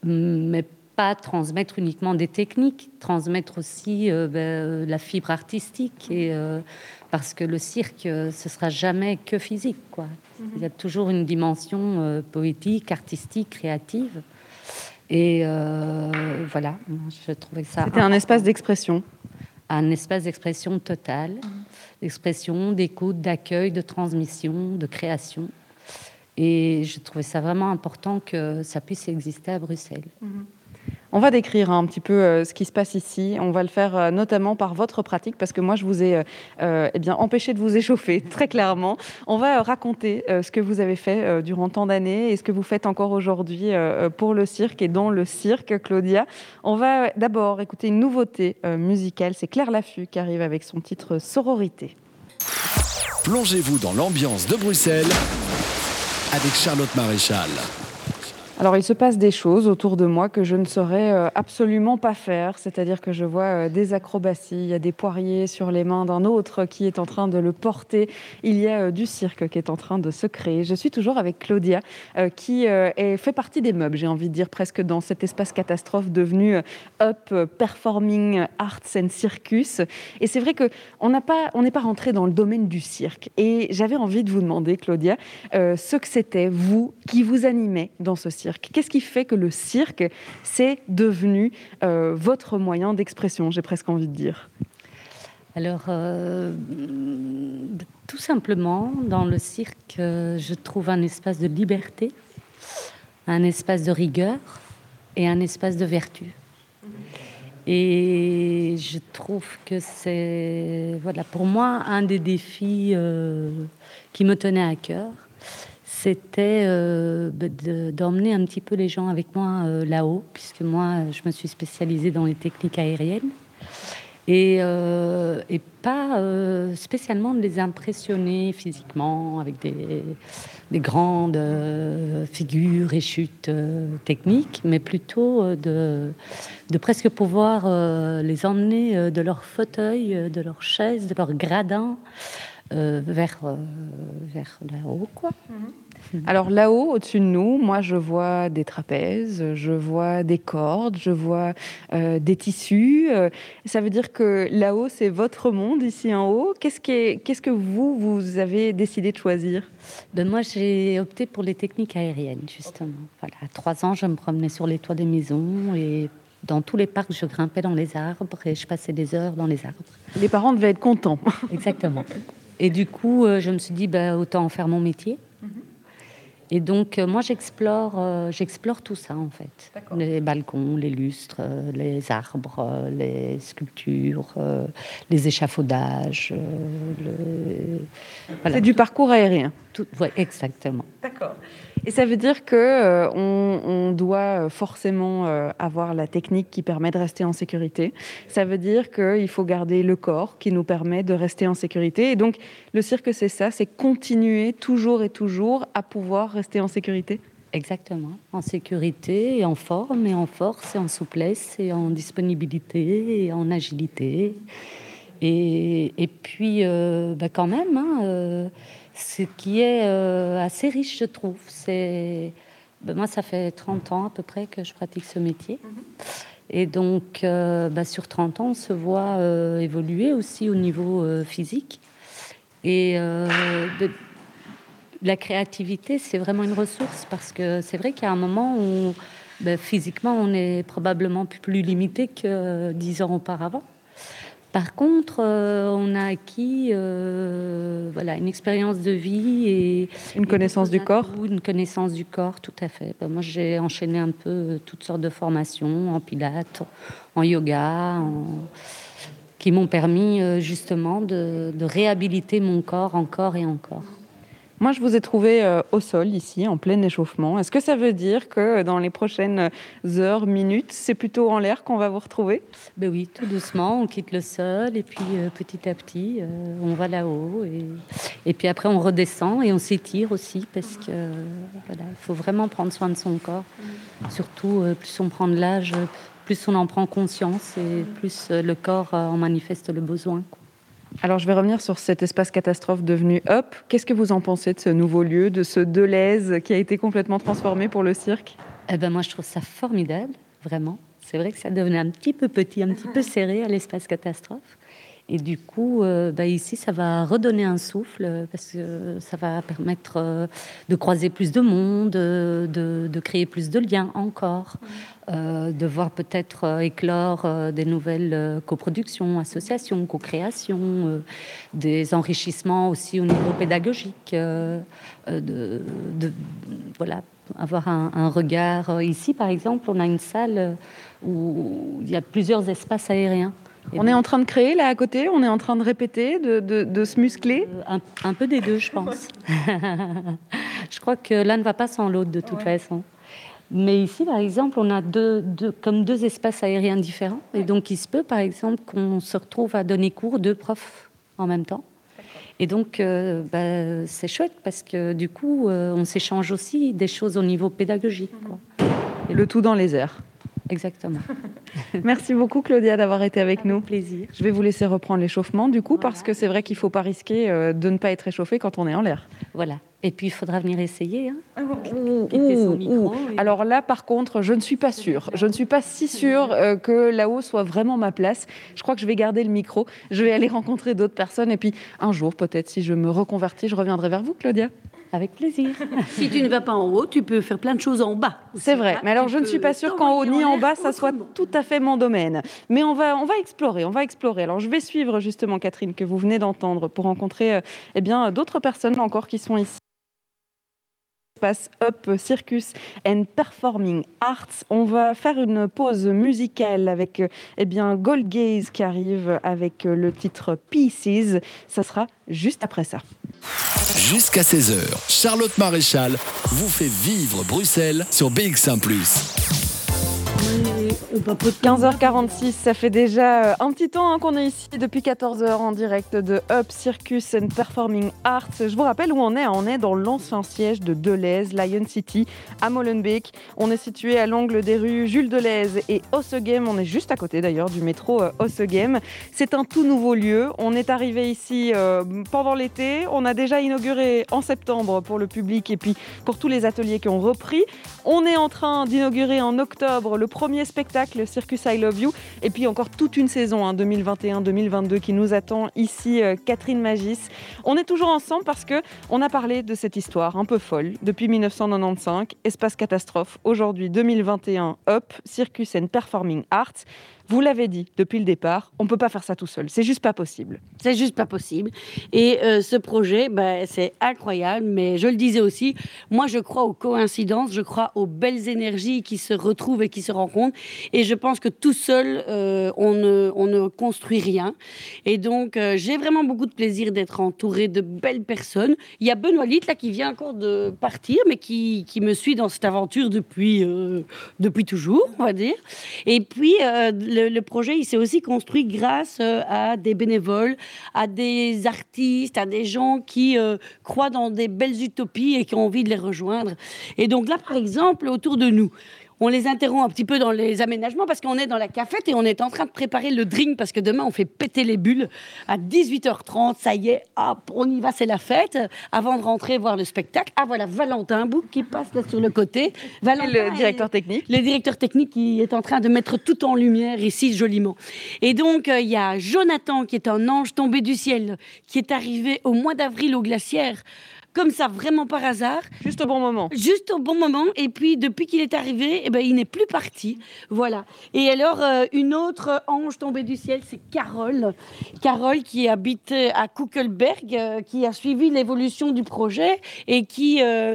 mais pas transmettre uniquement des techniques, transmettre aussi ben, la fibre artistique et parce que le cirque, ce sera jamais que physique, quoi. Il y a toujours une dimension poétique, artistique, créative. Et euh, voilà, je trouvais ça. C'était un espace d'expression. Un espace d'expression totale, d'expression, d'écoute, d'accueil, de transmission, de création. Et je trouvais ça vraiment important que ça puisse exister à Bruxelles. Mhm. On va décrire un petit peu euh, ce qui se passe ici. On va le faire euh, notamment par votre pratique, parce que moi, je vous ai euh, eh bien, empêché de vous échauffer, très clairement. On va raconter ce que vous avez fait durant tant d'années et ce que vous faites encore aujourd'hui pour le cirque et dans le cirque, Claudia. On va d'abord écouter une nouveauté musicale. C'est Claire Laffut qui arrive avec son titre Sororité. Plongez-vous dans l'ambiance de Bruxelles avec Charlotte Maréchal. Alors, il se passe des choses autour de moi que je ne saurais euh, absolument pas faire. C'est-à-dire que je vois euh, des acrobaties, il y a des poiriers sur les mains d'un autre qui est en train de le porter. Il y a euh, du cirque qui est en train de se créer. Je suis toujours avec Claudia, qui est, fait partie des meubles, j'ai envie de dire, presque dans cet espace catastrophe devenu Up Performing Arts and Circus. Et c'est vrai qu'on n'est pas, rentré dans le domaine du cirque. Et j'avais envie de vous demander, Claudia, ce que c'était, vous, qui vous animez dans ce cirque Qu'est-ce qui fait que le cirque, c'est devenu euh, votre moyen d'expression, j'ai presque envie de dire? Alors, euh, tout simplement, dans le cirque, euh, je trouve un espace de liberté, un espace de rigueur et un espace de vertu. Et je trouve que c'est, voilà, pour moi, un des défis qui me tenait à cœur c'était euh, d'emmener un petit peu les gens avec moi euh, là-haut, puisque moi, je me suis spécialisée dans les techniques aériennes. Et, euh, pas spécialement de les impressionner physiquement avec des, des grandes figures et chutes techniques, mais plutôt de, de presque pouvoir les emmener de leur fauteuil, de leur chaise, de leur gradin vers, vers là-haut. Mm-hmm. Alors là-haut, au-dessus de nous, moi je vois des trapèzes, je vois des cordes, je vois euh, des tissus. Euh, ça veut dire que là-haut, c'est votre monde ici en haut. Qu'est-ce, que vous, vous avez décidé de choisir? Ben Moi, j'ai opté pour les techniques aériennes, justement. Voilà, à trois ans, je me promenais sur les toits des maisons et dans tous les parcs, je grimpais dans les arbres et je passais des heures dans les arbres. Les parents devaient être contents. Exactement. Et du coup, euh, je me suis dit, ben, autant en faire mon métier. Et donc, euh, moi, j'explore, euh, j'explore tout ça, en fait. Les balcons, les lustres, euh, les arbres, les sculptures, les échafaudages. C'est du parcours aérien Tout, ouais, exactement. D'accord. Et ça veut dire que euh, on, doit forcément euh, avoir la technique qui permet de rester en sécurité. Ça veut dire qu'il faut garder le corps qui nous permet de rester en sécurité. Et donc, le cirque, c'est ça, c'est continuer toujours et toujours à pouvoir rester en sécurité. Exactement, en sécurité et en forme et en force et en souplesse et en disponibilité et en agilité. Et, et puis, euh, bah quand même, hein, ce qui est euh, assez riche, je trouve. C'est ben, moi, ça fait 30 ans à peu près que je pratique ce métier. Mhm. Et donc, euh, ben, sur 30 ans, on se voit euh, évoluer aussi au niveau physique. Et la créativité, c'est vraiment une ressource parce que c'est vrai qu'il y a un moment où ben, physiquement, on est probablement plus limité que 10 ans auparavant. Par contre, euh, on a acquis euh, voilà, une expérience de vie et une connaissance du corps? Une connaissance du corps, tout à fait. Ben, moi, j'ai enchaîné un peu euh, toutes sortes de formations en pilates, en yoga, qui m'ont permis justement de réhabiliter mon corps encore et encore. Moi, je vous ai trouvé euh, au sol ici, en plein échauffement. Est-ce que ça veut dire que dans les prochaines heures, minutes, c'est plutôt en l'air qu'on va vous retrouver? Ben oui, tout doucement, on quitte le sol et puis euh, petit à petit, euh, on va là-haut et, et, puis après on redescend et on s'étire aussi parce que voilà, il faut vraiment prendre soin de son corps. Surtout, plus on prend de l'âge, plus on en prend conscience et plus le corps en manifeste le besoin. Alors, je vais revenir sur cet espace catastrophe devenu Up. Qu'est-ce que vous en pensez de ce nouveau lieu, de ce Deleuze qui a été complètement transformé pour le cirque? Eh ben, Moi, je trouve ça formidable, vraiment. C'est vrai que ça devenait un petit peu petit, un petit peu serré à l'espace catastrophe. Et du coup, euh, bah, ici, ça va redonner un souffle euh, parce que ça va permettre euh, de croiser plus de monde, de, créer plus de liens encore, de voir peut-être éclore des nouvelles coproductions, associations, co-créations, des enrichissements aussi au niveau pédagogique, de, voilà, avoir un, un, regard. Ici, par exemple, on a une salle où il y a plusieurs espaces aériens on est en train de créer là à côté, on est en train de répéter, de, se muscler euh, un, peu des deux, je pense. je crois que l'un ne va pas sans l'autre de toute façon. Mais ici, par exemple, on a deux, comme deux espaces aériens différents. Et donc, il se peut, par exemple, qu'on se retrouve à donner cours deux profs en même temps. Et donc, euh, bah, c'est chouette parce que du coup, euh, on s'échange aussi des choses au niveau pédagogique. Et le tout dans les airs. Exactement. Merci beaucoup Claudia d'avoir été avec nous. Plaisir. Je vais vous laisser reprendre l'échauffement du coup parce que c'est vrai qu'il ne faut pas risquer euh, de ne pas être échauffé quand on est en l'air. Voilà. Et puis il faudra venir essayer. Hein. Alors là par contre, je ne suis pas sûre. Je ne suis pas si sûre euh, que là-haut soit vraiment ma place. Je crois que je vais garder le micro. Je vais aller rencontrer d'autres personnes et puis un jour peut-être si je me reconvertis, je reviendrai vers vous Claudia. Avec plaisir. si tu ne vas pas en haut, tu peux faire plein de choses en bas. C'est vrai, mais alors je ne suis pas sûre qu'en haut ni en bas, ça soit tout à fait mon domaine. Mais on va, on va explorer, on va explorer. Alors je vais suivre justement Catherine que vous venez d'entendre pour rencontrer euh, eh bien d'autres personnes encore qui sont ici. Up Circus and Performing Arts. On va faire une pause musicale avec eh bien, Gold Gaze qui arrive avec le titre Pieces. Ça sera juste après ça. Jusqu'à 16h, Charlotte Maréchal vous fait vivre Bruxelles sur BX1 ⁇ 15h46, ça fait déjà euh, un petit temps hein, qu'on est ici depuis 14h en direct de Up Circus and Performing Arts. Je vous rappelle où on est. On est dans l'ancien siège de Deleuze, Lion City, à Molenbeek. On est situé à l'angle des rues Jules Deleuze et Ossegem. On est juste à côté d'ailleurs du métro euh, Ossegem. C'est un tout nouveau lieu. On est arrivé ici euh, pendant l'été. On a déjà inauguré en septembre pour le public et puis pour tous les ateliers qui ont repris. On est en train d'inaugurer en octobre le premier spectacle Circus I Love You et puis encore toute une saison 2021-2022 hein, qui nous attend ici euh, Catherine Magis. On est toujours ensemble parce que on a parlé de cette histoire un peu folle depuis 1995, espace catastrophe aujourd'hui 2021 Up Circus and Performing Arts. Vous l'avez dit depuis le départ, on ne peut pas faire ça tout seul. C'est juste pas possible. C'est juste pas possible. Et euh, ce projet, ben, c'est incroyable, mais je le disais aussi, moi je crois aux coïncidences, je crois aux belles énergies qui se retrouvent et qui se rencontrent. Et je pense que tout seul, euh, on, ne, on ne construit rien. Et donc, euh, j'ai vraiment beaucoup de plaisir d'être entourée de belles personnes. Il y a Benoît Litt, là, qui vient encore de partir, mais qui, qui me suit dans cette aventure depuis, depuis toujours, on va dire. Et puis, le, projet, il s'est aussi construit grâce à des bénévoles, à des artistes, à des gens qui euh, croient dans des belles utopies et qui ont envie de les rejoindre. Et donc là, par exemple, autour de nous, on les interrompt un petit peu dans les aménagements parce qu'on est dans la cafette et on est en train de préparer le drink parce que demain on fait péter les bulles à 18h30. Ça y est, hop, on y va, c'est la fête. Avant de rentrer voir le spectacle. Ah voilà, Valentin Bouc qui passe là sur le côté. Valentin, le directeur technique. Le directeur technique qui est en train de mettre tout en lumière ici joliment. Et donc euh, il y a Jonathan qui est un ange tombé du ciel qui est arrivé au mois d'avril au glaciaire comme ça, vraiment par hasard. Juste au bon moment. Juste au bon moment. Et puis, depuis qu'il est arrivé, eh ben, il n'est plus parti. Voilà. Et alors, euh, une autre ange tombée du ciel, c'est Carole. Carole qui habite à Kuckelberg, euh, qui a suivi l'évolution du projet et qui, euh,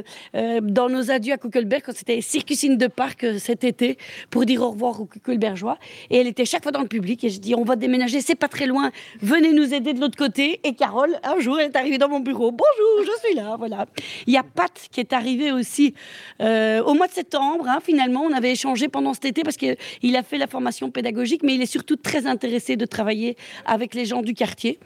dans nos adieux à Kuckelberg, quand c'était Circus in the Park cet été, pour dire au revoir aux Kuckelbergeois. Et elle était chaque fois dans le public. Et je dis, on va déménager, c'est pas très loin. Venez nous aider de l'autre côté. Et Carole, un jour, elle est arrivée dans mon bureau. Bonjour, je suis là. Voilà. Il y a Pat qui est arrivé aussi euh, au mois de septembre. Hein, finalement, on avait échangé pendant cet été parce qu'il a fait la formation pédagogique, mais il est surtout très intéressé de travailler avec les gens du quartier.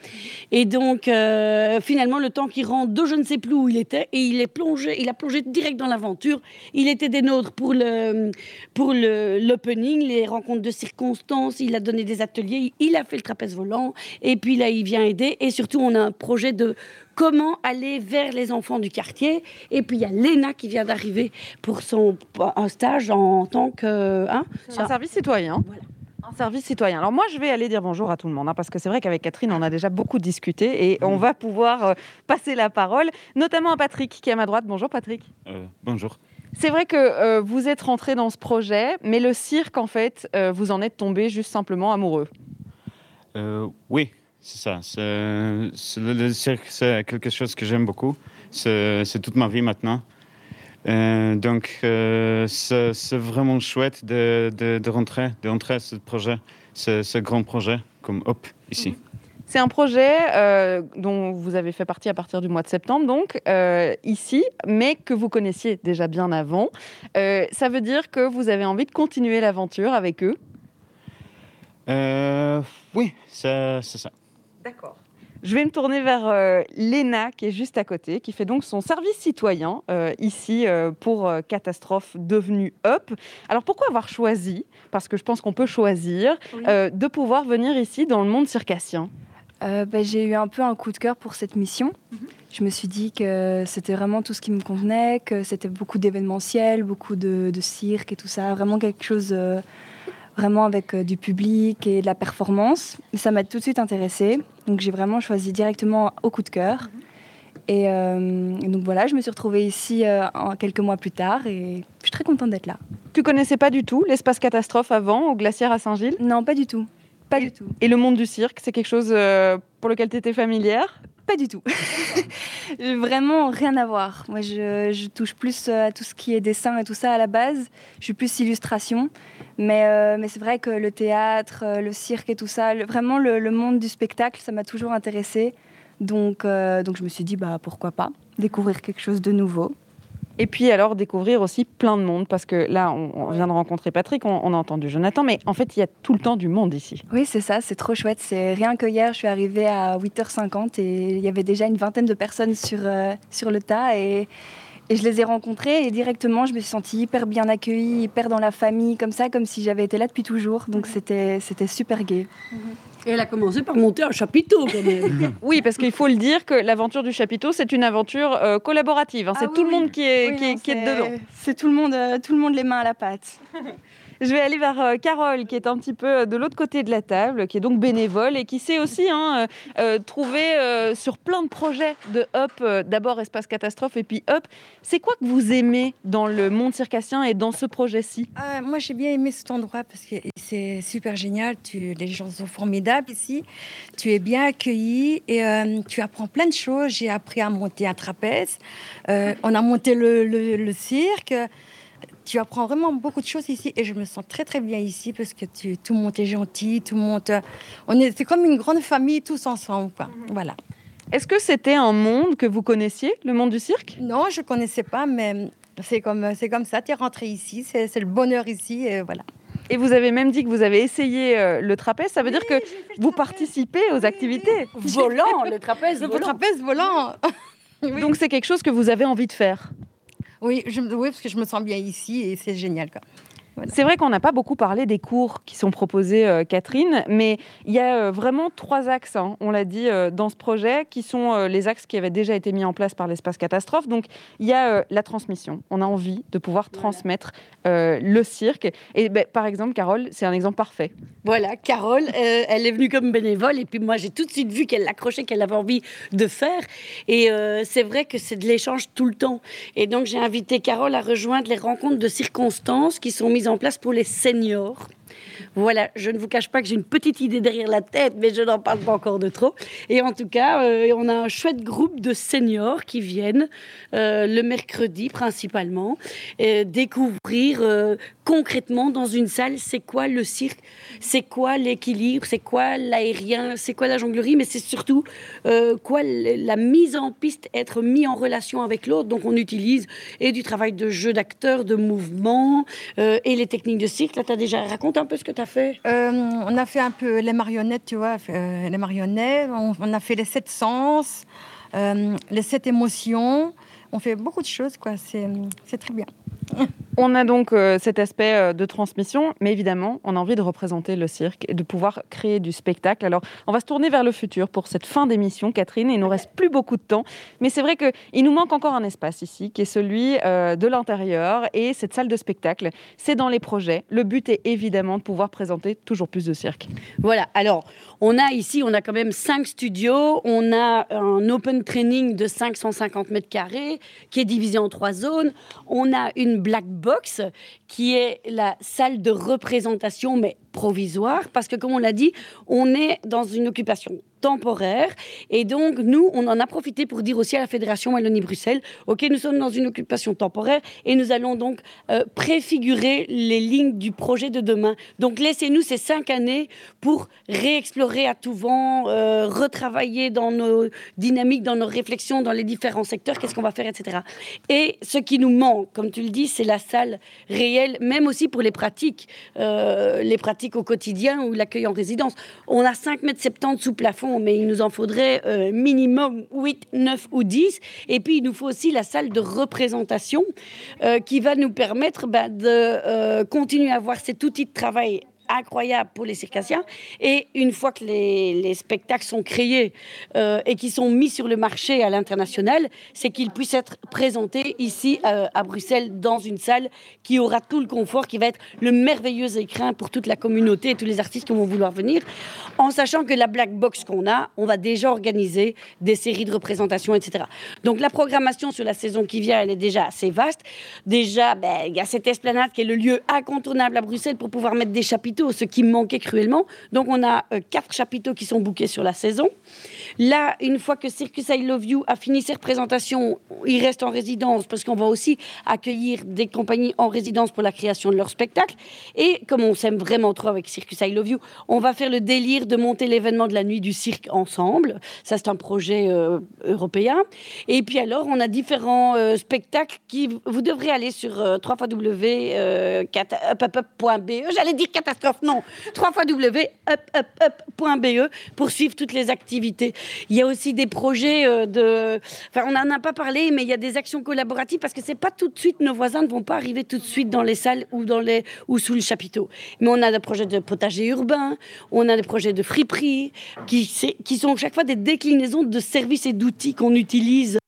Et donc, euh, finalement, le temps qu'il rentre de je ne sais plus où il était, et il est plongé, il a plongé direct dans l'aventure. Il était des nôtres pour le pour l'opening, les rencontres de circonstances. Il a donné des ateliers, il a fait le trapèze volant, et puis là, il vient aider. Et surtout, on a un projet de comment aller vers les enfants du quartier. Et puis il y a Léna qui vient d'arriver pour son un stage en tant que hein, un service citoyen. Un service citoyen. Alors moi, je vais aller dire bonjour à tout le monde, hein, parce que c'est vrai qu'avec Catherine, on a déjà beaucoup discuté et on va pouvoir euh, passer la parole, notamment à Patrick qui est à ma droite. Bonjour Patrick. Euh, bonjour. C'est vrai que euh, vous êtes rentré dans ce projet, mais le cirque, en fait, vous en êtes tombé juste simplement amoureux. oui, c'est ça. le, cirque, c'est quelque chose que j'aime beaucoup. C'est toute ma vie maintenant. Euh, donc, euh, c'est vraiment chouette de, de, rentrer, de rentrer à ce projet, ce, grand projet comme Hop ici. Mhm. C'est un projet euh, dont vous avez fait partie à partir du mois de septembre, donc ici, mais que vous connaissiez déjà bien avant. ça veut dire que vous avez envie de continuer l'aventure avec eux? Oui, c'est ça. D'accord. Je vais me tourner vers euh, Léna, qui est juste à côté, qui fait donc son service citoyen euh, ici euh, pour Catastrophe devenue Up. Alors pourquoi avoir choisi, parce que je pense qu'on peut choisir, de pouvoir venir ici dans le monde circassien bah, J'ai eu un peu un coup de cœur pour cette mission. Mhm. Je me suis dit que c'était vraiment tout ce qui me convenait, que c'était beaucoup d'événementiel, beaucoup de, de, cirque et tout ça, vraiment quelque chose vraiment avec euh, du public et de la performance. Ça m'a tout de suite intéressée. Donc j'ai vraiment choisi directement au coup de cœur. Mhm. Euh, et, donc voilà, je me suis retrouvée ici euh, quelques mois plus tard et je suis très contente d'être là. Tu connaissais pas du tout l'espace catastrophe avant, au glaciaire à Saint-Gilles? Non, pas du tout. Pas du tout. Et le monde du cirque, c'est quelque chose pour lequel tu étais familière? Pas du tout. Vraiment rien à voir. Moi, je, touche plus à tout ce qui est dessin et tout ça à la base. Je suis plus illustration. Mais, euh, mais c'est vrai que le théâtre, euh, le cirque et tout ça, vraiment le, monde du spectacle, ça m'a toujours intéressé. Donc, euh, donc je me suis dit, bah, pourquoi pas découvrir quelque chose de nouveau. Et puis alors découvrir aussi plein de monde, parce que là, on, vient de rencontrer Patrick, on, a entendu Jonathan, mais en fait, il y a tout le temps du monde ici. Oui, c'est ça, c'est trop chouette. C'est rien que hier, je suis arrivée à 8h50 et il y avait déjà une vingtaine de personnes sur, sur le tas. Et, et je les ai rencontrés et directement, je me suis sentie hyper bien accueillie, hyper dans la famille, comme ça, comme si j'avais été là depuis toujours. Donc c'était, c'était super gai. Et elle a commencé par monter un chapiteau quand même. oui, parce qu'il faut le dire que l'aventure du chapiteau, c'est une aventure euh, collaborative. Hein. c'est ah tout le monde qui est, qui, est, dedans. C'est tout le monde, euh, tout le monde les mains à la pâte. Je vais aller vers euh, Carole, qui est un petit peu euh, de l'autre côté de la table, qui est donc bénévole et qui sait aussi hein, euh, trouver sur plein de projets de Up, d'abord Espace Catastrophe et puis Up. C'est quoi que vous aimez dans le monde circassien et dans ce projet-ci? Moi, j'ai bien aimé cet endroit parce que c'est super génial. Les gens sont formidables ici. Tu es bien accueilli et tu apprends plein de choses. J'ai appris à monter un trapèze. on a monté le cirque tu apprends vraiment beaucoup de choses ici et je me sens très très bien ici parce que tu, tout le monde est gentil, tout le monde, euh, on est, c'est comme une grande famille tous ensemble, quoi. Voilà. Est-ce que c'était un monde que vous connaissiez, le monde du cirque? Non, je connaissais pas, mais c'est comme c'est comme ça. Tu es rentré ici, c'est, c'est le bonheur ici, et voilà. Et vous avez même dit que vous avez essayé euh, le trapèze. Ça veut dire que vous participez aux activités. Volant, le trapèze volant. Le trapèze volant. Donc c'est quelque chose que vous avez envie de faire. Oui, parce que je me sens bien ici et c'est génial. Quoi. C'est vrai qu'on n'a pas beaucoup parlé des cours qui sont proposés, euh, Catherine, mais il y a euh, vraiment trois axes, hein, on l'a dit, euh, dans ce projet, qui sont les axes qui avaient déjà été mis en place par l'espace catastrophe. Donc, il y a la transmission. On a envie de pouvoir transmettre le cirque. Et ben, par exemple, Carole, c'est un exemple parfait. Voilà, Carole, elle est venue comme bénévole, et puis moi, j'ai tout de suite vu qu'elle l'accrochait, qu'elle avait envie de faire. Et c'est vrai que c'est de l'échange tout le temps. Et donc, j'ai invité Carole à rejoindre les rencontres de circonstances qui sont mises en place pour les seniors. Voilà, je ne vous cache pas que j'ai une petite idée derrière la tête, mais je n'en parle pas encore de trop. Et en tout cas, euh, on a un chouette groupe de seniors qui viennent euh, le mercredi principalement découvrir euh, concrètement dans une salle c'est quoi le cirque, c'est quoi l'équilibre, c'est quoi l'aérien, c'est quoi la jonglerie, mais c'est surtout quoi la mise en piste, être mis en relation avec l'autre. Donc on utilise et du travail de jeu d'acteur, de mouvement et les techniques de cirque. Là, tu as déjà raconté un peu ce que tu as fait? Euh, On a fait un peu les marionnettes, tu vois, euh, les marionnettes. On, a fait les sept sens, euh, les sept émotions. On fait beaucoup de choses, quoi. C'est très bien. On a donc euh, cet aspect euh, de transmission, mais évidemment, on a envie de représenter le cirque et de pouvoir créer du spectacle. Alors, on va se tourner vers le futur pour cette fin d'émission, Catherine. Il nous reste plus beaucoup de temps, mais c'est vrai qu'il nous manque encore un espace ici, qui est celui euh, de l'intérieur et cette salle de spectacle. C'est dans les projets. Le but est évidemment de pouvoir présenter toujours plus de cirque. Voilà. Alors, on a ici, on a quand même cinq studios. On a un open training de 550 mètres carrés qui est divisé en trois zones. On a une black box qui est la salle de représentation, mais provisoire, parce que comme on l'a dit, on est dans une occupation temporaire. Et donc, nous, on en a profité pour dire aussi à la Fédération Wallonie-Bruxelles, OK, nous sommes dans une occupation temporaire et nous allons donc euh, préfigurer les lignes du projet de demain. Donc, laissez-nous ces cinq années pour réexplorer à tout vent, euh, retravailler dans nos dynamiques, dans nos réflexions, dans les différents secteurs, qu'est-ce qu'on va faire, etc. Et ce qui nous manque, comme tu le dis, c'est la salle réelle, même aussi pour les pratiques, euh, les pratiques au quotidien ou l'accueil en résidence. On a 5 mètres 70 sous plafond mais il nous en faudrait euh, minimum 8, 9 ou 10. Et puis, il nous faut aussi la salle de représentation euh, qui va nous permettre bah, de euh, continuer à avoir cet outil de travail incroyable pour les circassiens. Et une fois que les, spectacles sont créés euh, et qui sont mis sur le marché à l'international, c'est qu'ils puissent être présentés ici euh, à Bruxelles dans une salle qui aura tout le confort, qui va être le merveilleux écrin pour toute la communauté et tous les artistes qui vont vouloir venir, en sachant que la black box qu'on a, on va déjà organiser des séries de représentations, etc. Donc la programmation sur la saison qui vient, elle est déjà assez vaste. Déjà, ben, il y a cette esplanade qui est le lieu incontournable à Bruxelles pour pouvoir mettre des chapitres ce qui manquait cruellement. Donc on a euh, quatre chapiteaux qui sont bookés sur la saison. Là, une fois que Circus I Love You a fini ses représentations, il reste en résidence parce qu'on va aussi accueillir des compagnies en résidence pour la création de leur spectacle. Et comme on s'aime vraiment trop avec Circus I Love You, on va faire le délire de monter l'événement de la nuit du cirque ensemble. Ça, c'est un projet euh, européen. Et puis alors, on a différents euh, spectacles qui vous devrez aller sur euh, www.be. J'allais dire catastrophe, non. www.up.be pour suivre toutes les activités. Il y a aussi des projets euh, de. Enfin, on n'en a pas parlé, mais il y a des actions collaboratives parce que c'est pas tout de suite, nos voisins ne vont pas arriver tout de suite dans les salles ou, dans les, ou sous le chapiteau. Mais on a des projets de potager urbain, on a des projets de friperie qui, qui sont chaque fois des déclinaisons de services et d'outils qu'on utilise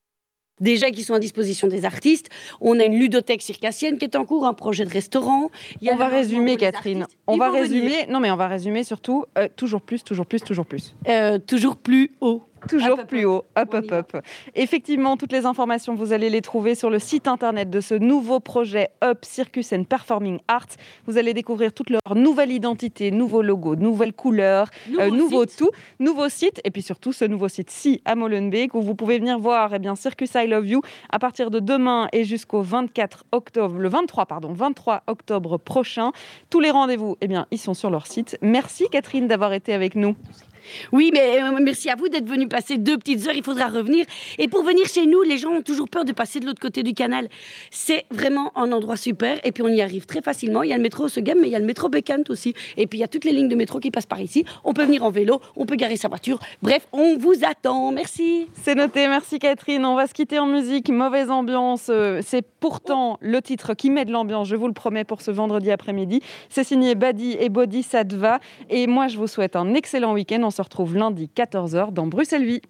déjà qui sont à disposition des artistes. On a une ludothèque circassienne qui est en cours, un projet de restaurant. on va résumer, Catherine. On va résumer. Non, mais on va résumer surtout euh, toujours plus, toujours plus, toujours plus. Euh, toujours plus haut. Toujours plus haut. Hop, hop, hop. Effectivement, toutes les informations, vous allez les trouver sur le site internet de ce nouveau projet Up Circus and Performing Arts. Vous allez découvrir toute leur nouvelle identité, nouveau logo, nouvelles couleurs, euh, nouveau, tout, nouveau site, et puis surtout ce nouveau site-ci à Molenbeek où vous pouvez venir voir eh bien, Circus I Love You à partir de demain et jusqu'au 24 octobre, le 23, pardon, 23 octobre prochain. Tous les rendez-vous, eh bien, ils sont sur leur site. Merci Catherine d'avoir été avec nous. Oui, mais euh, merci à vous d'être venu passer deux petites heures. Il faudra revenir. Et pour venir chez nous, les gens ont toujours peur de passer de l'autre côté du canal. C'est vraiment un endroit super. Et puis on y arrive très facilement. Il y a le métro Segem, mais il y a le métro Bécante aussi. Et puis il y a toutes les lignes de métro qui passent par ici. On peut venir en vélo, on peut garer sa voiture. Bref, on vous attend. Merci. C'est noté. Merci Catherine. On va se quitter en musique. Mauvaise ambiance. Euh, c'est pourtant le titre qui met de l'ambiance, je vous le promets, pour ce vendredi après-midi. C'est signé Badi et Body Sadva. Et moi, je vous souhaite un excellent week-end se retrouve lundi 14h dans Bruxelles Vie.